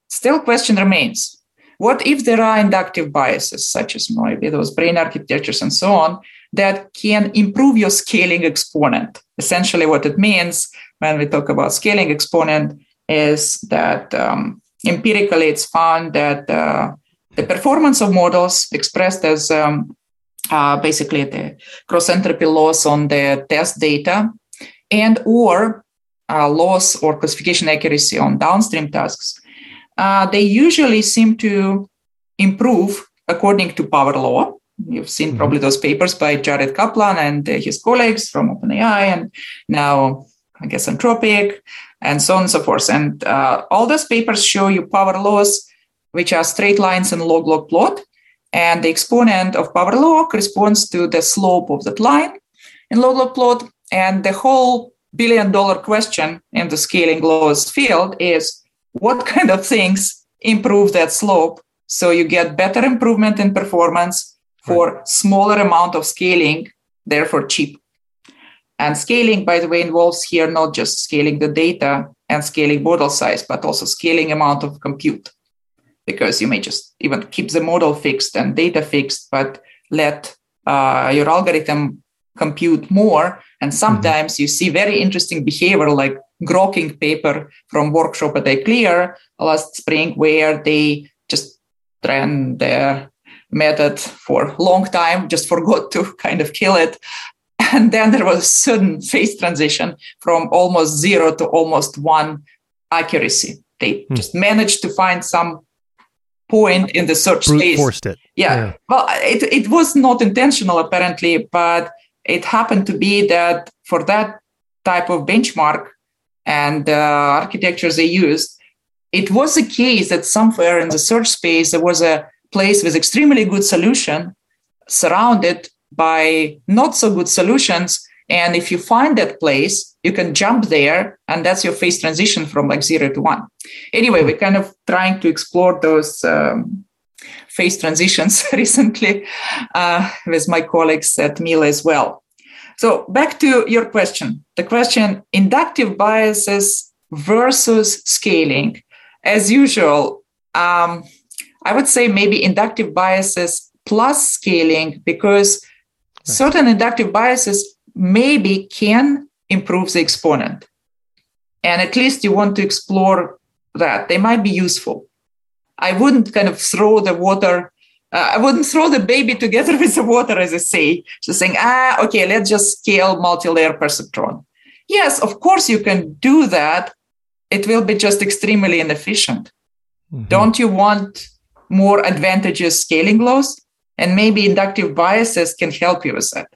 still question remains. What if there are inductive biases, such as maybe those brain architectures and so on, that can improve your scaling exponent? Essentially, what it means when we talk about scaling exponent is that um, empirically it's found that uh, the performance of models expressed as um, uh, basically the cross entropy loss on the test data and or uh, loss or classification accuracy on downstream tasks uh, they usually seem to improve according to power law you've seen mm-hmm. probably those papers by jared kaplan and uh, his colleagues from openai and now i guess anthropic and so on and so forth and uh, all those papers show you power laws which are straight lines in log log plot. And the exponent of power law corresponds to the slope of that line in log log plot. And the whole billion dollar question in the scaling laws field is what kind of things improve that slope so you get better improvement in performance for right. smaller amount of scaling, therefore cheap. And scaling, by the way, involves here not just scaling the data and scaling model size, but also scaling amount of compute because you may just even keep the model fixed and data fixed, but let uh, your algorithm compute more. And mm-hmm. sometimes mm-hmm. you see very interesting behavior like grokking paper from workshop at ICLR last spring, where they just ran their method for a long time, just forgot to kind of kill it. And then there was a sudden phase transition from almost zero to almost one accuracy. They hmm. just managed to find some point in the search Brute space. Forced it. Yeah. yeah. Well, it, it was not intentional apparently, but it happened to be that for that type of benchmark and uh, architectures they used, it was the case that somewhere in the search space there was a place with extremely good solution surrounded by not so good solutions and if you find that place, you can jump there, and that's your phase transition from like zero to one. Anyway, we're kind of trying to explore those um, phase transitions recently uh, with my colleagues at Mila as well. So back to your question. The question inductive biases versus scaling. As usual, um, I would say maybe inductive biases plus scaling because certain inductive biases maybe can improve the exponent. And at least you want to explore that. They might be useful. I wouldn't kind of throw the water, uh, I wouldn't throw the baby together with the water, as I say, just saying, ah, okay, let's just scale multi-layer perceptron. Yes, of course you can do that. It will be just extremely inefficient. Mm-hmm. Don't you want more advantageous scaling laws? And maybe inductive biases can help you with that.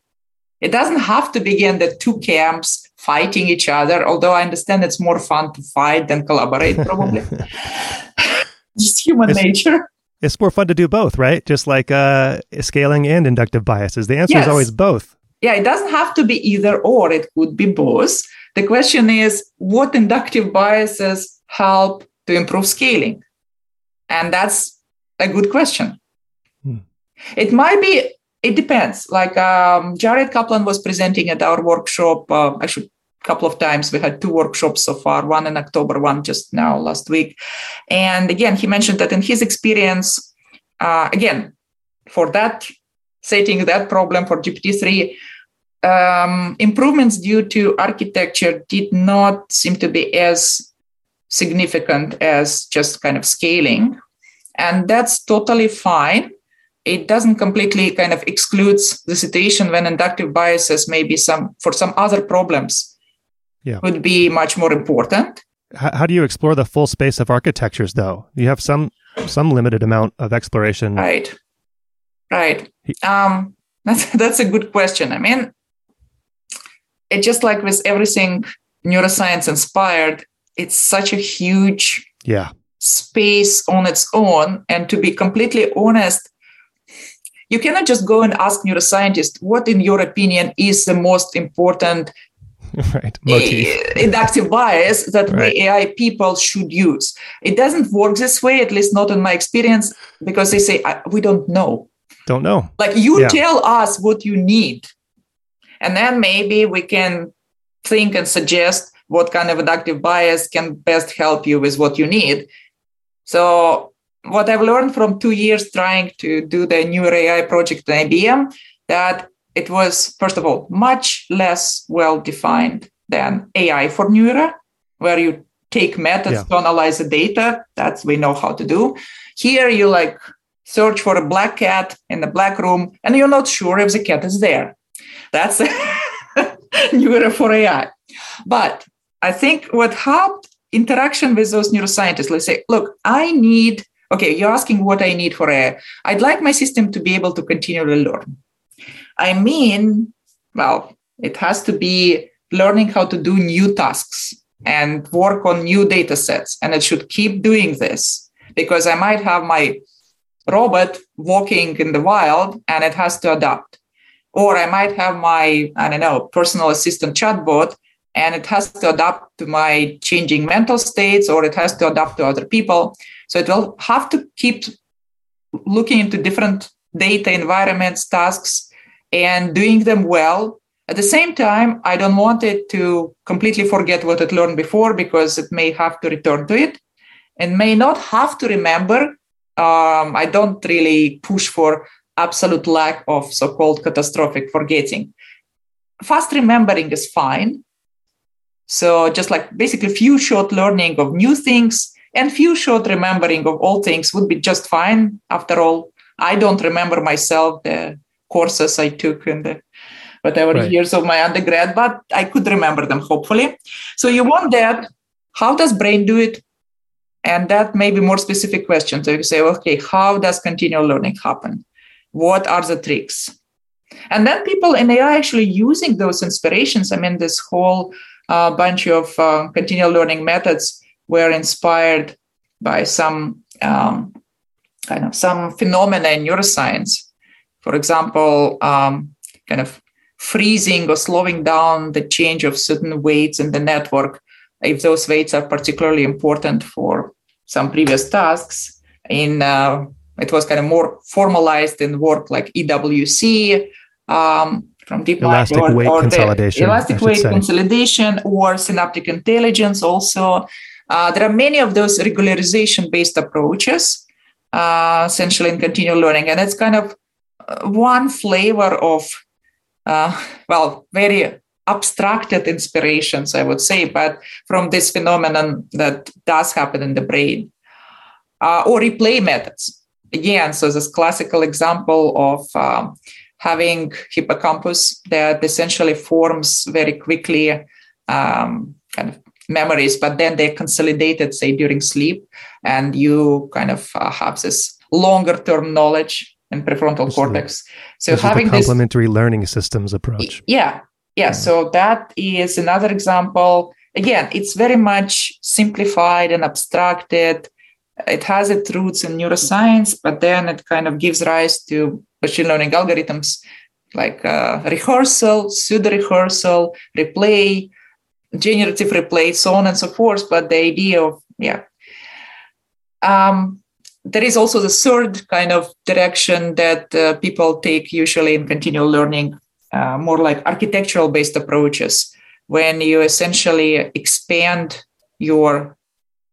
It doesn't have to begin the two camps fighting each other, although I understand it's more fun to fight than collaborate, probably. Just human it's, nature. It's more fun to do both, right? Just like uh, scaling and inductive biases. The answer yes. is always both. Yeah, it doesn't have to be either or, it could be both. The question is what inductive biases help to improve scaling? And that's a good question. Hmm. It might be it depends. Like um, Jared Kaplan was presenting at our workshop, uh, actually, a couple of times. We had two workshops so far, one in October, one just now last week. And again, he mentioned that in his experience, uh, again, for that setting, that problem for GPT-3, um, improvements due to architecture did not seem to be as significant as just kind of scaling. And that's totally fine it doesn't completely kind of excludes the situation when inductive biases may be some for some other problems yeah. would be much more important. How, how do you explore the full space of architectures though? You have some some limited amount of exploration. Right. Right. Um, that's that's a good question. I mean, it just like with everything neuroscience inspired, it's such a huge yeah space on its own. And to be completely honest, you cannot just go and ask neuroscientists what, in your opinion, is the most important right motif inductive bias that right. we AI people should use. It doesn't work this way, at least not in my experience, because they say we don't know. Don't know. Like you yeah. tell us what you need, and then maybe we can think and suggest what kind of inductive bias can best help you with what you need. So what I've learned from two years trying to do the new AI project at IBM, that it was, first of all, much less well defined than AI for Neuro, where you take methods yeah. to analyze the data. That's we know how to do. Here you like search for a black cat in the black room, and you're not sure if the cat is there. That's Neuro for AI. But I think what helped interaction with those neuroscientists, let's say, look, I need, okay, you're asking what I need for AI. I'd like my system to be able to continually learn. I mean, well, it has to be learning how to do new tasks and work on new data sets. And it should keep doing this because I might have my robot walking in the wild and it has to adapt. Or I might have my, I don't know, personal assistant chatbot and it has to adapt to my changing mental states or it has to adapt to other people. So it will have to keep looking into different data environments, tasks, and doing them well. At the same time, I don't want it to completely forget what it learned before because it may have to return to it and may not have to remember. Um, I don't really push for absolute lack of so called catastrophic forgetting. Fast remembering is fine. So, just like basically few shot learning of new things and few shot remembering of old things would be just fine. After all, I don't remember myself the courses I took in the whatever right. years of my undergrad, but I could remember them hopefully. So you want that. How does brain do it? And that may be more specific questions. So you say, okay, how does continual learning happen? What are the tricks? And then people in AI actually using those inspirations. I mean, this whole uh, bunch of uh, continual learning methods were inspired by some um, kind of some phenomena in neuroscience for example, um, kind of freezing or slowing down the change of certain weights in the network if those weights are particularly important for some previous tasks. In uh, it was kind of more formalized in work like EWC um, from DeepMind elastic or, weight or consolidation, elastic weight say. consolidation, or synaptic intelligence. Also, uh, there are many of those regularization-based approaches, uh, essentially in continual learning, and it's kind of one flavor of, uh, well, very abstracted inspirations, I would say, but from this phenomenon that does happen in the brain. Uh, or replay methods. Again, so this classical example of um, having hippocampus that essentially forms very quickly um, kind of memories, but then they're consolidated, say, during sleep, and you kind of uh, have this longer term knowledge and prefrontal cortex. So having the complementary this, learning systems approach. Yeah, yeah. So that is another example. Again, it's very much simplified and abstracted. It has its roots in neuroscience, but then it kind of gives rise to machine learning algorithms like uh, rehearsal, pseudo rehearsal, replay, generative replay, so on and so forth. But the idea of yeah. Um, there is also the third kind of direction that uh, people take usually in continual learning, uh, more like architectural based approaches, when you essentially expand your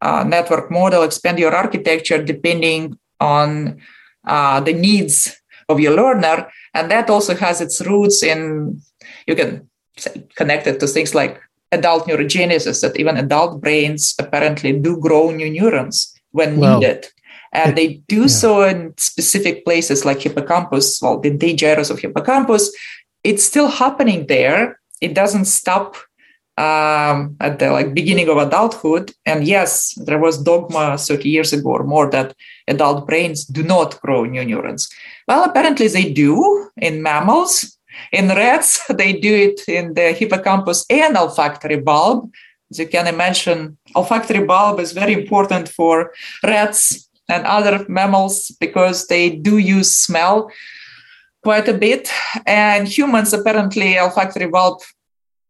uh, network model, expand your architecture depending on uh, the needs of your learner. And that also has its roots in, you can say, connect it to things like adult neurogenesis, that even adult brains apparently do grow new neurons when well, needed and they do yeah. so in specific places like hippocampus well the dentate gyrus of hippocampus. It's still happening there. It doesn't stop um, at the like beginning of adulthood. And yes there was dogma 30 years ago or more that adult brains do not grow new neurons. Well apparently they do in mammals. In rats they do it in the hippocampus and olfactory bulb. As you can imagine, olfactory bulb is very important for rats and other mammals because they do use smell quite a bit. And humans, apparently, olfactory bulb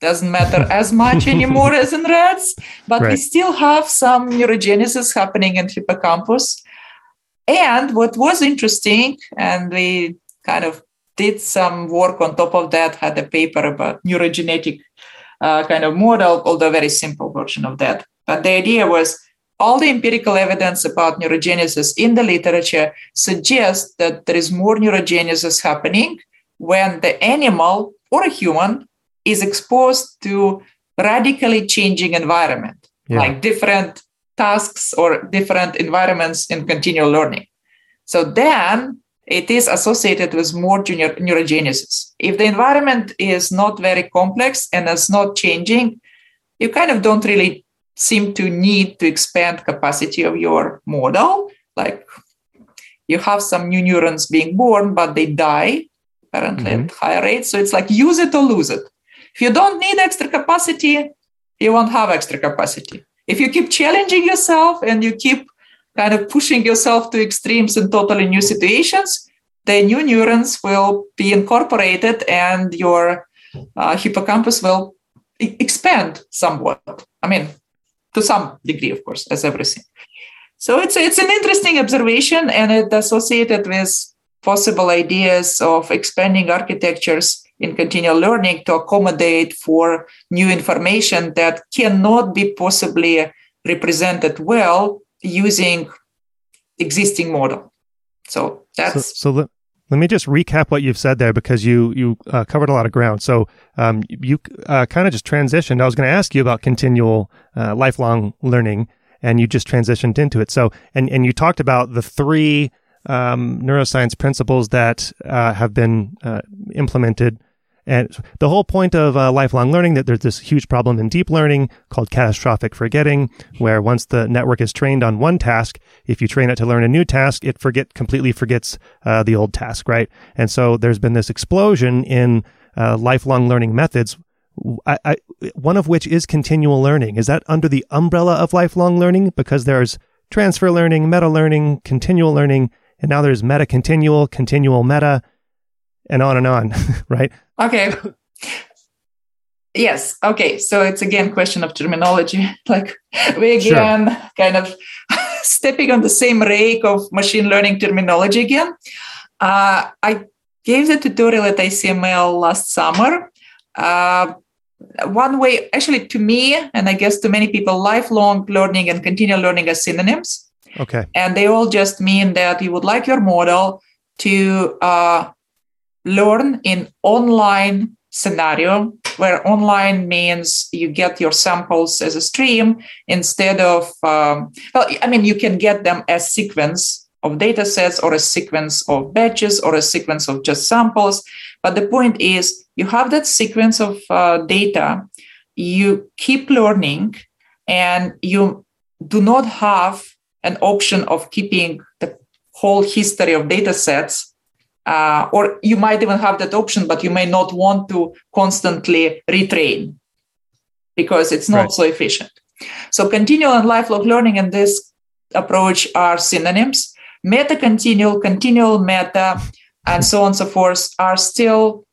doesn't matter as much anymore as in rats, but right. we still have some neurogenesis happening in hippocampus. And what was interesting, and we kind of did some work on top of that, had a paper about neurogenetic uh, kind of model, although very simple version of that. But the idea was all the empirical evidence about neurogenesis in the literature suggests that there is more neurogenesis happening when the animal or a human is exposed to radically changing environment, yeah. like different tasks or different environments in continual learning. So then it is associated with more junior neurogenesis. If the environment is not very complex and is not changing, you kind of don't really seem to need to expand capacity of your model. Like you have some new neurons being born, but they die apparently mm-hmm. at higher rates. So it's like use it or lose it. If you don't need extra capacity, you won't have extra capacity. If you keep challenging yourself and you keep kind of pushing yourself to extremes in totally new situations, the new neurons will be incorporated and your uh, hippocampus will expand somewhat. I mean, to some degree, of course, as everything. So it's it's an interesting observation, and it associated with possible ideas of expanding architectures in continual learning to accommodate for new information that cannot be possibly represented well using existing model. So that's so, so let, let me just recap what you've said there because you you uh, covered a lot of ground. So um, you uh, kind of just transitioned. I was going to ask you about continual uh, lifelong learning, and you just transitioned into it. So and and you talked about the three um, neuroscience principles that uh, have been uh, implemented and the whole point of uh, lifelong learning that there's this huge problem in deep learning called catastrophic forgetting, where once the network is trained on one task, if you train it to learn a new task, it forget completely forgets uh, the old task, right? And so there's been this explosion in uh, lifelong learning methods. I, I, one of which is continual learning. Is that under the umbrella of lifelong learning? Because there's transfer learning, meta learning, continual learning, and now there's meta continual, continual meta and on and on, right? Okay. Yes. Okay. So it's again question of terminology. Like we again sure. kind of stepping on the same rake of machine learning terminology again. Uh, I gave the tutorial at ICML last summer. Uh, one way, actually, to me, and I guess to many people, lifelong learning and continual learning are synonyms. Okay. And they all just mean that you would like your model to uh, learn in online scenario where online means you get your samples as a stream instead of um, well i mean you can get them as sequence of data sets or a sequence of batches or a sequence of just samples. But the point is you have that sequence of uh, data you keep learning and you do not have an option of keeping the whole history of data sets uh, or you might even have that option, but you may not want to constantly retrain because it's not right. so efficient. So continual and lifelong learning and this approach are synonyms. Meta continual, continual meta, and so on and so forth are still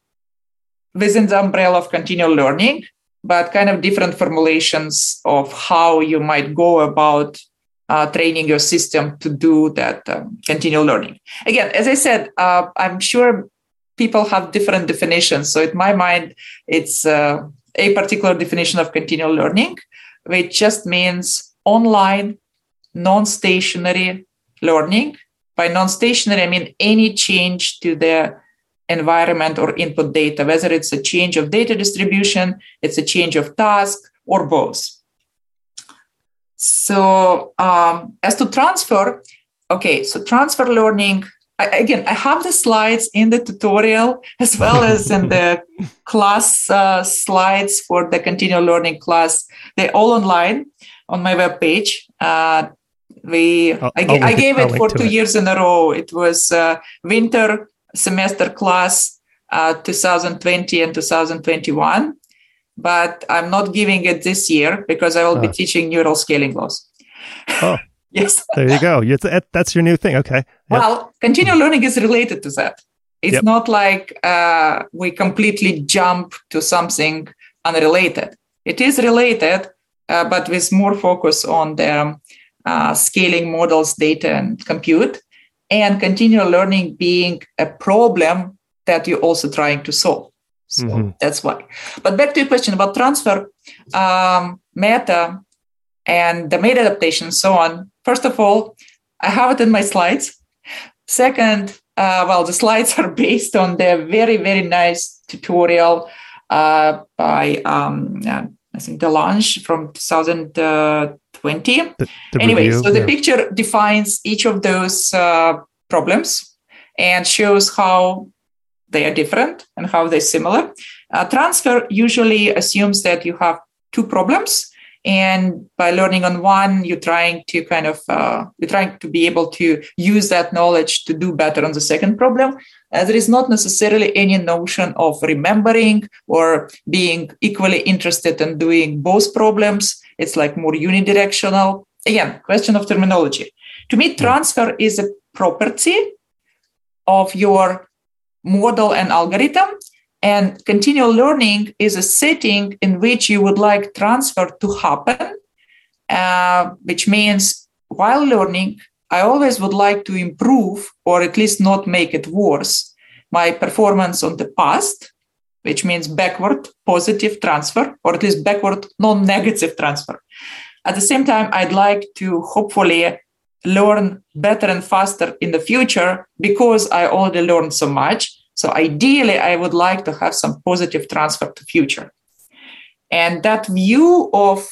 within the umbrella of continual learning, but kind of different formulations of how you might go about uh, training your system to do that um, continual learning. Again, as I said, uh, I'm sure people have different definitions. So in my mind, it's uh, a particular definition of continual learning, which just means online, non-stationary learning. By non-stationary, I mean any change to the environment or input data, whether it's a change of data distribution, it's a change of task, or both. So um, as to transfer, okay, so transfer learning. I, again, I have the slides in the tutorial as well as in the class uh, slides for the continual learning class. They're all online on my webpage. Uh, we I'll, I, I'll I, gave it, it for two it. years in a row. It was uh, winter semester class uh, 2020 and 2021 but I'm not giving it this year because I will be Uh. teaching neural scaling laws. Oh. yes. There you go. That- That's your new thing. Okay. Yep. Well, continual learning is related to that. It's Yep. not like uh, we completely jump to something unrelated. It is related, uh, but with more focus on the uh, scaling models, data, and compute, and continual learning being a problem that you're also trying to solve. So Mhm. that's why. But back to your question about transfer, um, meta, and the meta adaptation, and so on. First of all, I have it in my slides. Second, uh, well, the slides are based on the very, very nice tutorial uh, by, um, uh, I think, Delange from 2020. The, the anyway, review, so the yeah. picture defines each of those uh, problems and shows how they are different and how they're similar. Uh, transfer usually assumes that you have two problems and by learning on one you're trying to kind of uh, you're trying to be able to use that knowledge to do better on the second problem. Uh, there is not necessarily any notion of remembering or being equally interested in doing both problems. It's like more unidirectional. Again question of terminology. To me transfer is a property of your model and algorithm and continual learning is a setting in which you would like transfer to happen, uh, which means while learning, I always would like to improve or at least not make it worse my performance on the past, which means backward positive transfer or at least backward non negative transfer. At the same time, I'd like to hopefully learn better and faster in the future because I already learned so much. So ideally, I would like to have some positive transfer to future. And that view of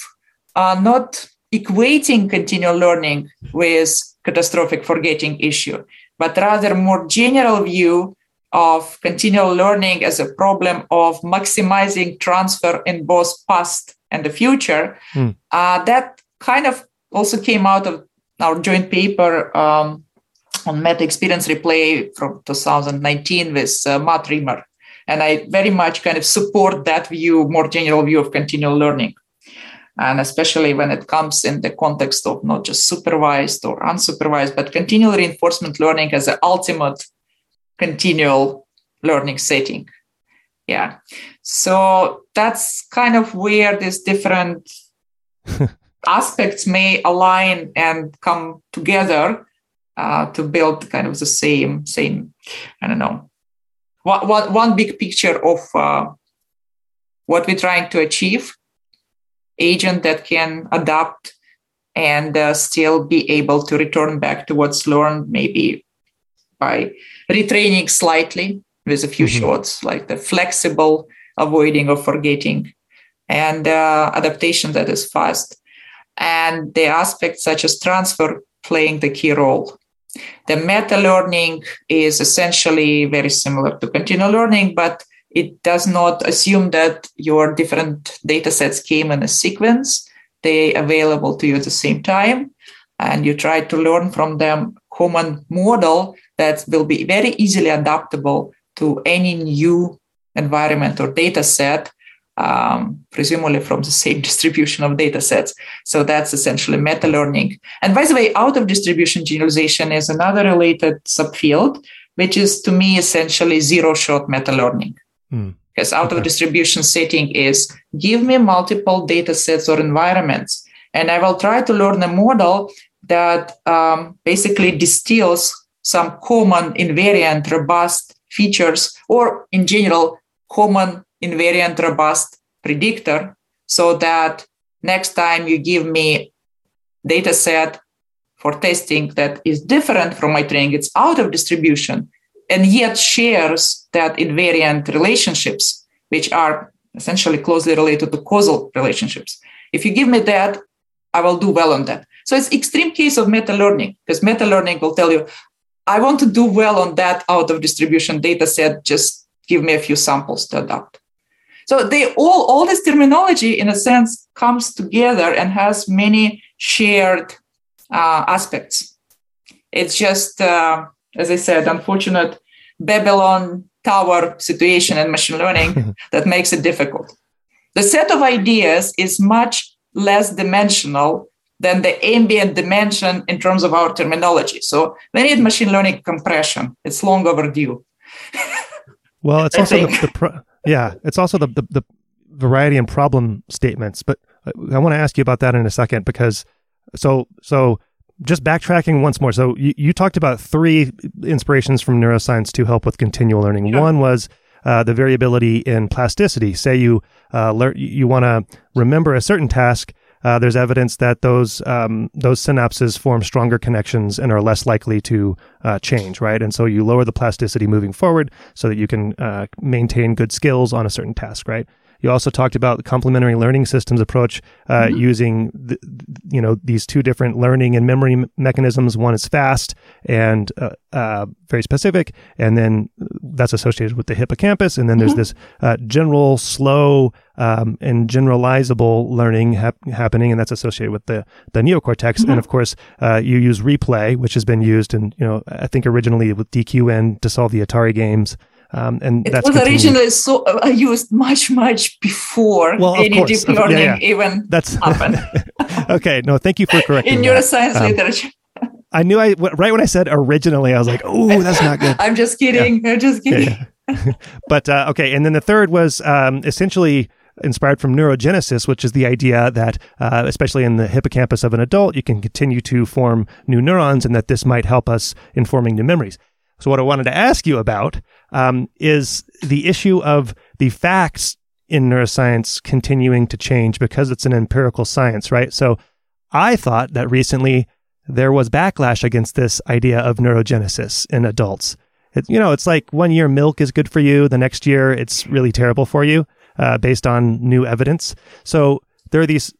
uh, not equating continual learning with catastrophic forgetting issue, but rather more general view of continual learning as a problem of maximizing transfer in both past and the future. Hmm. Uh, that kind of also came out of our joint paper um, on meta experience replay from 2019 with uh, Matt Riemer. And I very much kind of support that view, more general view of continual learning. And especially when it comes in the context of not just supervised or unsupervised, but continual reinforcement learning as the ultimate continual learning setting. Yeah. So that's kind of where these different aspects may align and come together uh, to build kind of the same same i don't know one, one, one big picture of uh, what we're trying to achieve agent that can adapt and uh, still be able to return back to what's learned maybe by retraining slightly with a few Mhm. shots like the flexible avoiding of forgetting and uh, adaptation that is fast and the aspects such as transfer playing the key role. The meta learning is essentially very similar to continual learning, but it does not assume that your different data sets came in a sequence. They available to you at the same time, and you try to learn from them common model that will be very easily adaptable to any new environment or data set um, presumably from the same distribution of data sets. So that's essentially meta learning. And by the way, out of distribution generalization is another related subfield, which is to me essentially zero shot meta learning. Hmm. Because out Okay. of distribution setting is give me multiple data sets or environments, and I will try to learn a model that um, basically distills some common invariant robust features or in general common invariant robust predictor so that next time you give me data set for testing that is different from my training it's out of distribution and yet shares that invariant relationships which are essentially closely related to causal relationships. If you give me that i will do well on that. So it's extreme case of meta learning because meta learning will tell you i want to do well on that out of distribution data set. Just give me a few samples to adapt so they all all this terminology in a sense comes together and has many shared uh, aspects it's just uh, as i said unfortunate babylon tower situation in machine learning that makes it difficult the set of ideas is much less dimensional than the ambient dimension in terms of our terminology. So we need machine learning compression. It's long overdue. well, it's also the, the pro- yeah, it's also the, the, the variety and problem statements. But I want to ask you about that in a second because so so just backtracking once more. So you, you talked about three inspirations from neuroscience to help with continual learning. Sure. One was uh, the variability in plasticity. Say you uh, learn, you want to remember a certain task. Uh, there's evidence that those um, those synapses form stronger connections and are less likely to uh, change, right? And so you lower the plasticity moving forward so that you can uh, maintain good skills on a certain task, right? You also talked about the complementary learning systems approach uh, mm-hmm. using the, you know these two different learning and memory m- mechanisms. One is fast and uh, uh, very specific, and then that's associated with the hippocampus. And then there's mm-hmm. this uh, general, slow, um, and generalizable learning hap- happening, and that's associated with the the neocortex. Mm-hmm. And of course, uh, you use replay, which has been used in you know I think originally with DQN to solve the Atari games. Um, and it that's was continued. originally so uh, used much much before well, any course. deep learning yeah, yeah. even that's happened. okay, no, thank you for correcting. In neuroscience um, literature. I knew I right when I said originally, I was like, "Oh, that's not good." I'm just kidding. Yeah. I'm just kidding. but uh, okay, and then the third was um, essentially inspired from neurogenesis, which is the idea that, uh, especially in the hippocampus of an adult, you can continue to form new neurons, and that this might help us in forming new memories. So, what I wanted to ask you about um, is the issue of the facts in neuroscience continuing to change because it's an empirical science, right? So, I thought that recently there was backlash against this idea of neurogenesis in adults. It, you know, it's like one year milk is good for you, the next year it's really terrible for you, uh, based on new evidence. So there are these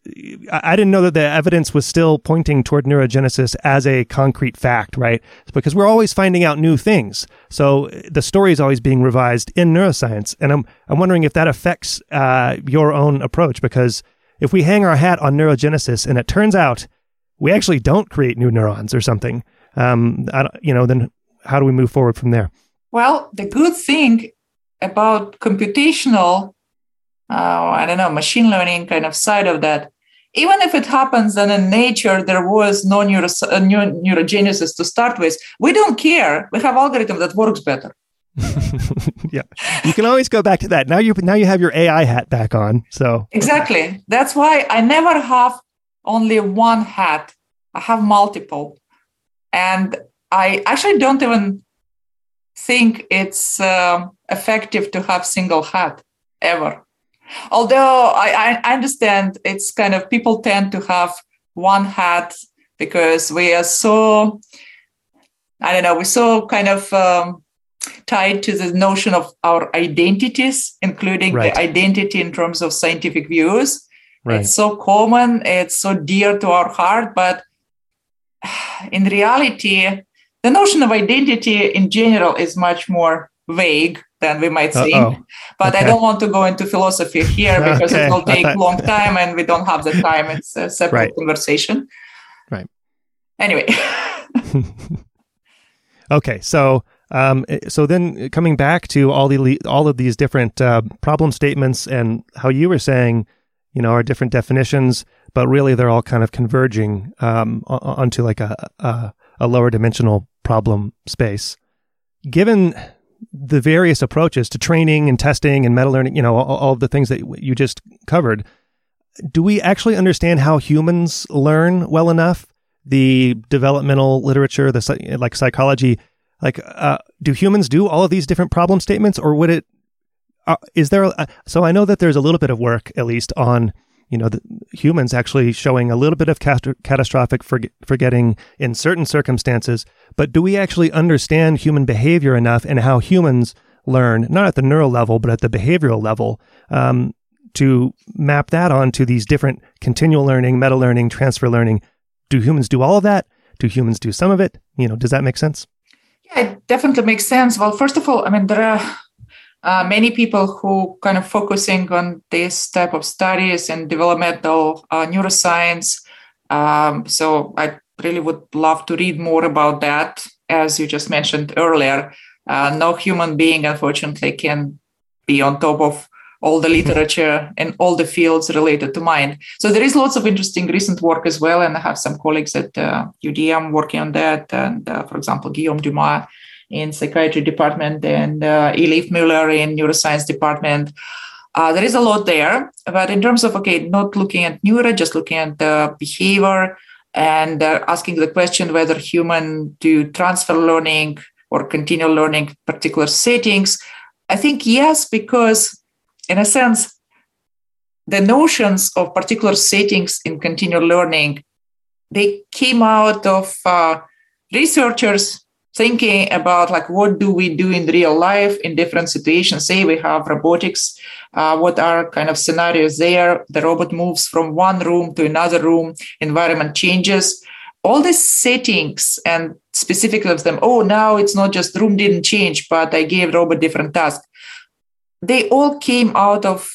i didn't know that the evidence was still pointing toward neurogenesis as a concrete fact right? It's because we're always finding out new things. So the story is always being revised in neuroscience and i'm i'm wondering if that affects uh, your own approach because if we hang our hat on neurogenesis and it turns out we actually don't create new neurons or something um, you know then how do we move forward from there? Well the good thing about computational uh, I don't know, machine learning kind of side of that. Even if it happens that in nature there was no neuro, uh, neurogenesis to start with, we don't care. We have algorithm that works better. yeah, you can always go back to that. Now you now you have your AI hat back on. So exactly, that's why I never have only one hat. I have multiple, and I actually don't even think it's uh, effective to have single hat ever. Although I, I understand it's kind of people tend to have one hat because we are so, I don't know, we're so kind of um, tied to the notion of our identities, including right. the identity in terms of scientific views. Right. It's so common, it's so dear to our heart, but in reality, the notion of identity in general is much more vague than we might think. Uh-oh. But okay. I don't want to go into philosophy here because okay. it will take a long time and we don't have the time. It's a separate right. conversation. Right. Anyway. okay, so um, so then coming back to all the all of these different uh, problem statements and how you were saying, you know, are different definitions, but really they're all kind of converging um, onto like a, a a lower dimensional problem space. Given the various approaches to training and testing and meta learning, you know, all, all, the things that you just covered, do we actually understand how humans learn well enough? The developmental literature, the like psychology, like uh, do humans do all of these different problem statements, or would it? Uh, is there? A, so I know that there's a little bit of work, at least, on you know, humans actually showing a little bit of cat- catastrophic forgetting in certain circumstances. But do we actually understand human behavior enough and how humans learn, not at the neural level, but at the behavioral level, um, to map that onto these different continual learning, meta learning, transfer learning? Do humans do all of that? Do humans do some of it? You know, does that make sense? Yeah, it definitely makes sense. Well, first of all, I mean, there are uh, many people who kind of focusing on this type of studies and developmental uh, neuroscience. Um, so I really would love to read more about that. As you just mentioned earlier, uh, no human being, unfortunately, can be on top of all the literature and all the fields related to mind. So there is lots of interesting recent work as well, and I have some colleagues at uh, UdeM working on that. And uh, for example, Guillaume Dumas in psychiatry department and uh, Eilif Muller in neuroscience department. Uh, there is a lot there, but in terms of okay, not looking at neuro, just looking at the behavior and uh, asking the question whether human do transfer learning or continual learning particular settings. I think yes, because in a sense, the notions of particular settings in continual learning they came out of uh, researchers thinking about like what do we do in real life in different situations? Say we have robotics uh, what are kind of scenarios there? The robot moves from one room to another room environment changes. All these settings and specifically of them oh now it's not just room didn't change but i gave robot different task. They all came out of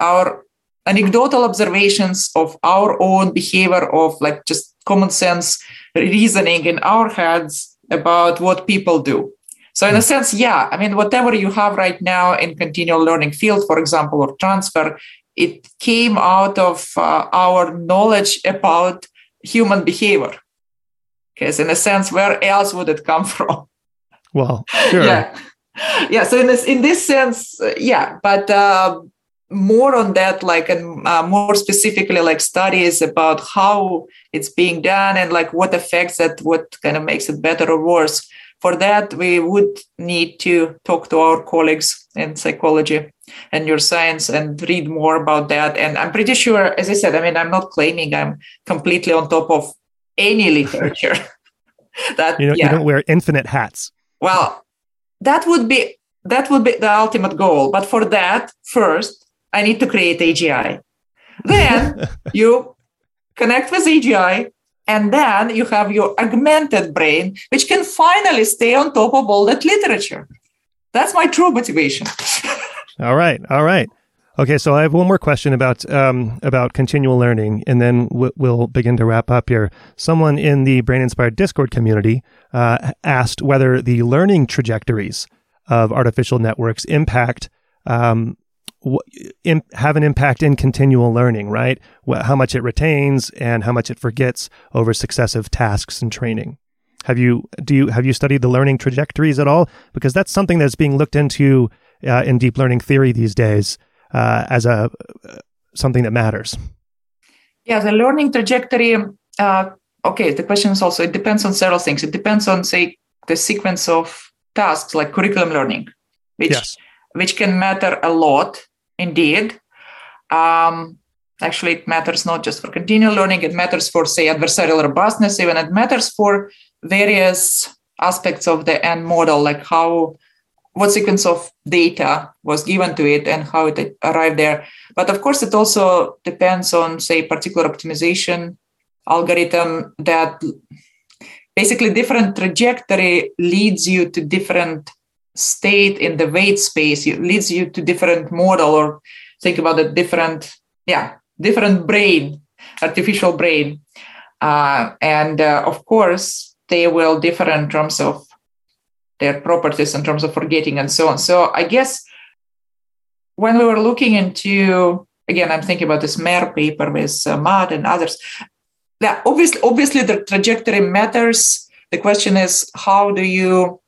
our anecdotal observations of our own behavior of like just common sense reasoning in our heads about what people do. So in a sense yeah i mean whatever you have right now in continual learning field for example or transfer it came out of uh, our knowledge about human behavior. Because in a sense where else would it come from? Well sure. Yeah. Yeah so in this in this sense uh, yeah but uh, more on that like and uh, more specifically like studies about how it's being done and like what affects it what kind of makes it better or worse. For that we would need to talk to our colleagues in psychology and neuroscience and read more about that. And i'm pretty sure as i said i mean i'm not claiming i'm completely on top of any literature. That you, know, yeah. you don't wear infinite hats. Well that would be that would be the ultimate goal. But for that first I need to create AGI. Then you connect with AGI, and then you have your augmented brain, which can finally stay on top of all that literature. That's my true motivation. all right, all right. Okay, so I have one more question about um, about continual learning, and then w- we'll begin to wrap up here. Someone in the Brain Inspired Discord community uh, asked whether the learning trajectories of artificial networks impact um, have an impact in continual learning, right? How much it retains and how much it forgets over successive tasks and training. Have you do you have you studied the learning trajectories at all? Because that's something that's being looked into uh, in deep learning theory these days uh, as a uh, something that matters. Yeah, the learning trajectory. Uh, okay, the question is also it depends on several things. It depends on say the sequence of tasks like curriculum learning, which yes. which can matter a lot indeed. Um, actually, it matters not just for continual learning, it matters for, say, adversarial robustness, even it matters for various aspects of the end model, like how what sequence of data was given to it and how it arrived there. But of course, it also depends on, say, particular optimization algorithm that basically different trajectory leads you to different state in the weight space it leads you to different model or think about a different yeah different brain artificial brain. Uh, and uh, of course they will differ in terms of their properties in terms of forgetting and so on. So i guess when we were looking into again i'm thinking about this MER paper with uh, Matt and others. Yeah obviously obviously the trajectory matters. The question is how do you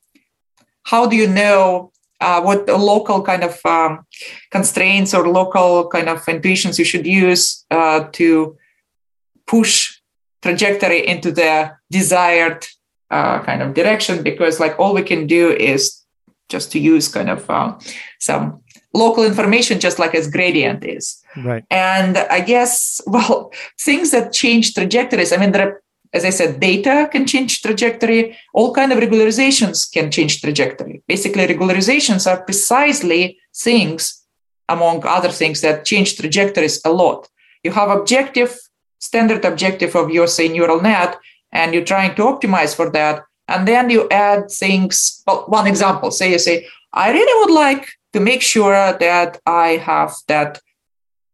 how do you know uh, what local kind of um, constraints or local kind of intuitions you should use uh, to push trajectory into the desired uh, kind of direction? Because like all we can do is just to use kind of uh, some local information just like as gradient is. Right. And i guess well things that change trajectories i mean there are as I said, data can change trajectory. All kind of regularizations can change trajectory. Basically, regularizations are precisely things, among other things, that change trajectories a lot. You have objective, standard objective of your say neural net, and you're trying to optimize for that. And then you add things. Well, one example, say you say, I really would like to make sure that I have that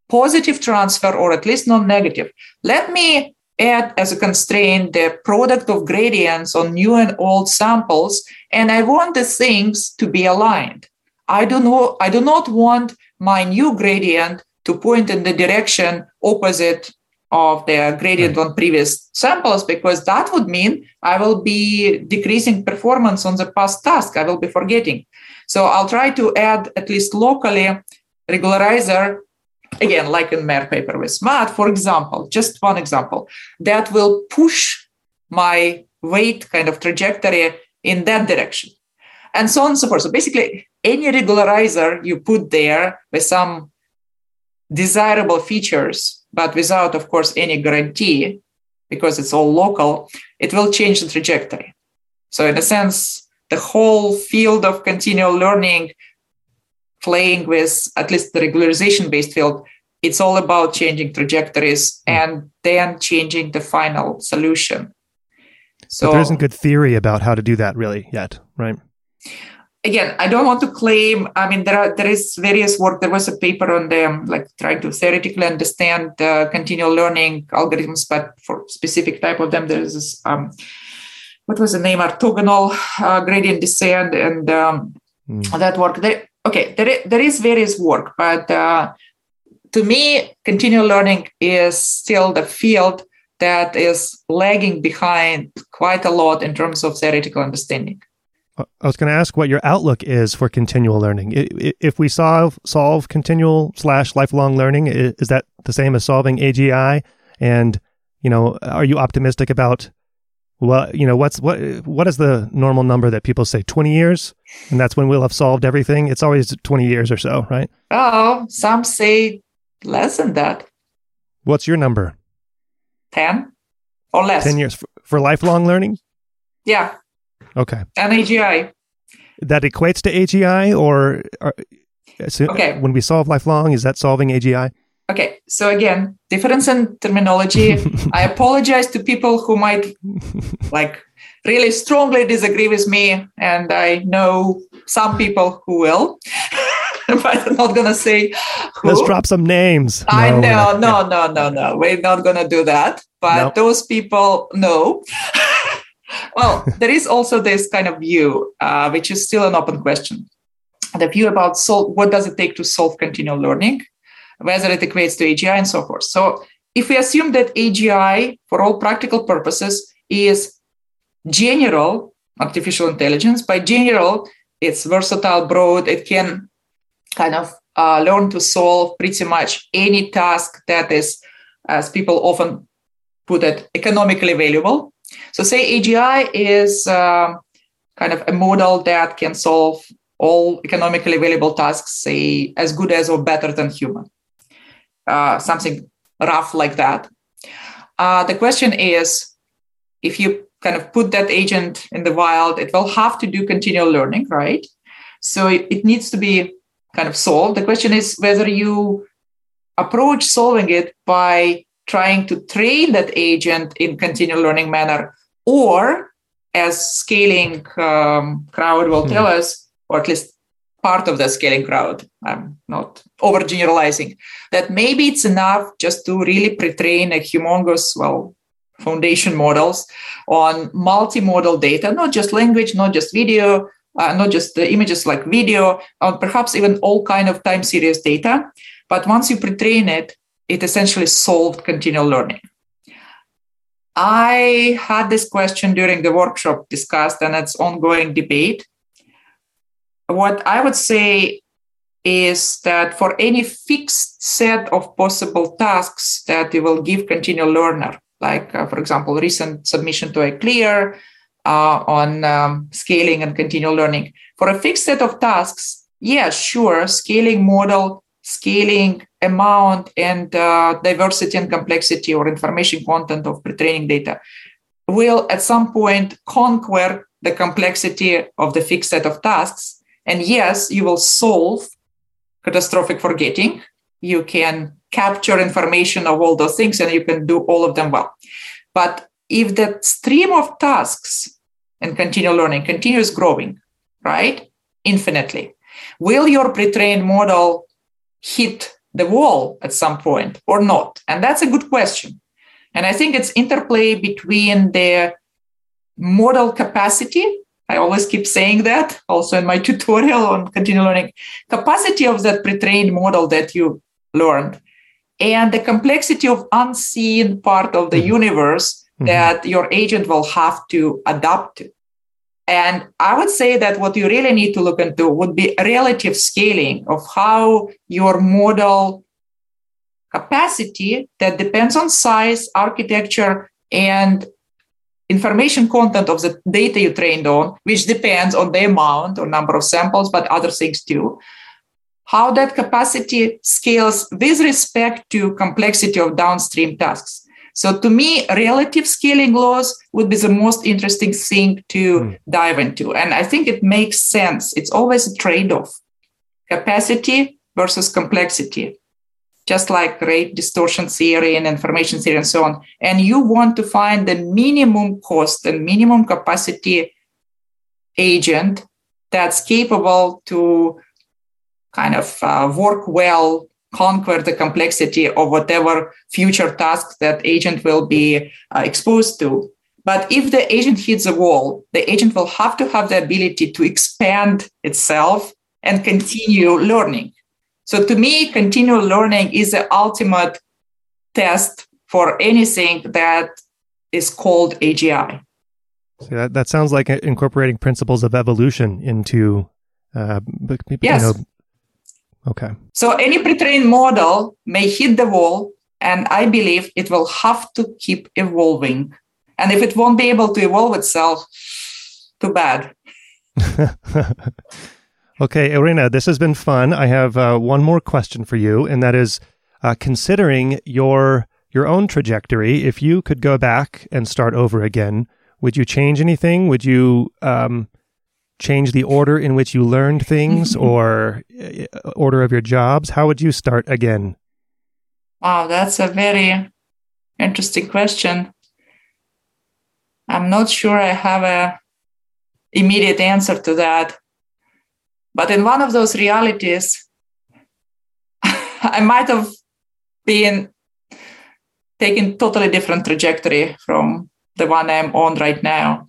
positive transfer or at least non-negative. Let me add as a constraint the product of gradients on new and old samples, and I want the things to be aligned. I do not, I do not want my new gradient to point in the direction opposite of the gradient hmm. on previous samples because that would mean I will be decreasing performance on the past task. I will be forgetting. So I'll try to add at least locally regularizer again, like in MER paper with Matt, for example, just one example, that will push my weight kind of trajectory in that direction. And so on and so forth. So basically, any regularizer you put there with some desirable features, but without, of course, any guarantee, because it's all local, it will change the trajectory. So, in a sense, the whole field of continual learning playing with at least the regularization based field, it's all about changing trajectories mm. and then changing the final solution. So but there isn't good theory about how to do that really yet, right? Again, I don't want to claim. I mean, there are there is various work. There was a paper on them, like trying to theoretically understand uh, continual learning algorithms, but for specific type of them, there is this, um, what was the name? Orthogonal uh, gradient descent, and um, mm. that work. There, okay, there is, there is various work, but uh, to me, continual learning is still the field that is lagging behind quite a lot in terms of theoretical understanding. I was going to ask what your outlook is for continual learning. If we solve solve continual slash lifelong learning, is that the same as solving AGI? And you know, are you optimistic about well, you know, what's what what is the normal number that people say? Twenty years, and that's when we'll have solved everything. It's always twenty years or so, right? Oh, some say less than that. What's your number? 10 or less. 10 years for, for lifelong learning? Yeah. Okay. And AGI. That equates to AGI or, or so okay. when we solve lifelong, is that solving AGI? Okay, so again, difference in terminology. I apologize to people who might like really strongly disagree with me, and I know some people who will. but I'm not gonna say who. Let's drop some names. I no, know, no, no, no, no. We're not gonna do that. But those people know. well, there is also this kind of view, uh, which is still an open question. The view about sol- what does it take to solve continual learning, whether it equates to AGI and so forth. So, if we assume that AGI, for all practical purposes, is general artificial intelligence, by general, it's versatile, broad, it can kind of uh, learn to solve pretty much any task that is, as people often put it, economically valuable. So, say AGI is um, kind of a model that can solve all economically valuable tasks, say as good as or better than human, uh, something rough like that. Uh, the question is if you kind of put that agent in the wild, it will have to do continual learning, right? So it, it needs to be kind of solved. The question is whether you approach solving it by trying to train that agent in continual learning manner, or as scaling um, crowd will tell hmm. us, or at least part of the scaling crowd. I'm not overgeneralizing that maybe it's enough just to really pre-train a humongous, well, foundation models on multimodal data, not just language, not just video, uh, not just the images like video, or perhaps even all kind of time series data. But once you pre-train it, it essentially solved continual learning. I had this question during the workshop discussed, and it's ongoing debate. What I would say is that for any fixed set of possible tasks that you will give continual learner, like, uh, for example, recent submission to ICLR uh, on um, scaling and continual learning. For a fixed set of tasks, yeah, sure, scaling model, scaling amount, and uh, diversity and complexity or information content of pre-training data will at some point conquer the complexity of the fixed set of tasks. And yes, you will solve catastrophic forgetting. You can capture information of all those things and you can do all of them well. But if the stream of tasks and continual learning continues growing, right, infinitely, will your pre-trained model hit the wall at some point or not? And that's a good question. And I think it's interplay between the model capacity I always keep saying that also in my tutorial on continual learning. Capacity of that pre-trained model that you learned and the complexity of unseen part of the mm-hmm. universe mm-hmm. that your agent will have to adapt to. And I would say that what you really need to look into would be relative scaling of how your model capacity that depends on size, architecture, and information content of the data you trained on, which depends on the amount or number of samples, but other things too. How that capacity scales with respect to complexity of downstream tasks. So to me, relative scaling laws would be the most interesting thing to mm. dive into. And I think it makes sense. It's always a trade-off. Capacity versus complexity just like rate distortion theory and information theory and so on. And you want to find the minimum cost and minimum capacity agent that's capable to kind of uh, work well, conquer the complexity of whatever future task that agent will be uh, exposed to. But if the agent hits a wall, the agent will have to have the ability to expand itself and continue learning. So to me, continual learning is the ultimate test for anything that is called AGI. See, that, that sounds like incorporating principles of evolution into, uh, yes. You know, okay. So any pre-trained model may hit the wall, and I believe it will have to keep evolving. And if it won't be able to evolve itself, too bad. Okay, Irina, this has been fun. I have uh, one more question for you, and that is uh, considering your your own trajectory. If you could go back and start over again, would you change anything? Would you um, change the order in which you learned things or uh, order of your jobs? How would you start again? Wow, that's a very interesting question. I'm not sure I have a immediate answer to that. But in one of those realities, I might have been taking totally different trajectory from the one I'm on right now.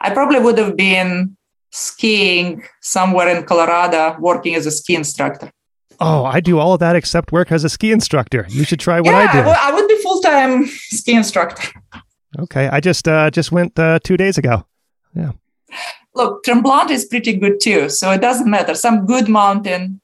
I probably would have been skiing somewhere in Colorado working as a ski instructor. Oh, I do all of that except work as a ski instructor. You should try what yeah, I do. I would be full time ski instructor. Okay, I just uh, just went uh, two days ago. Yeah look, Tremblant is pretty good too. So it doesn't matter. Some good mountain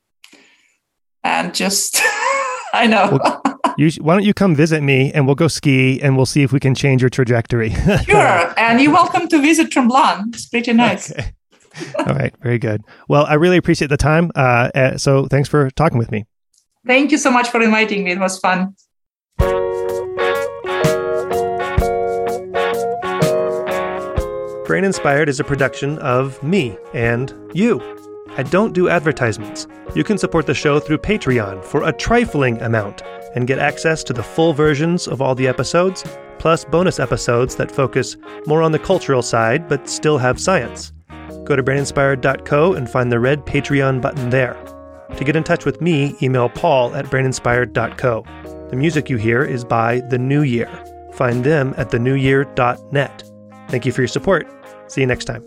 and just, I know. Well, you, why don't you come visit me and we'll go ski and we'll see if we can change your trajectory. sure. And you're welcome to visit Tremblant. It's pretty nice. Okay. All right. Very good. Well, I really appreciate the time. Uh, uh, so thanks for talking with me. Thank you so much for inviting me. It was fun. Brain Inspired is a production of me and you. I don't do advertisements. You can support the show through Patreon for a trifling amount and get access to the full versions of all the episodes, plus bonus episodes that focus more on the cultural side but still have science. Go to braininspired.co and find the red Patreon button there. To get in touch with me, email paul at braininspired.co. The music you hear is by The New Year. Find them at thenewyear.net. Thank you for your support. See you next time.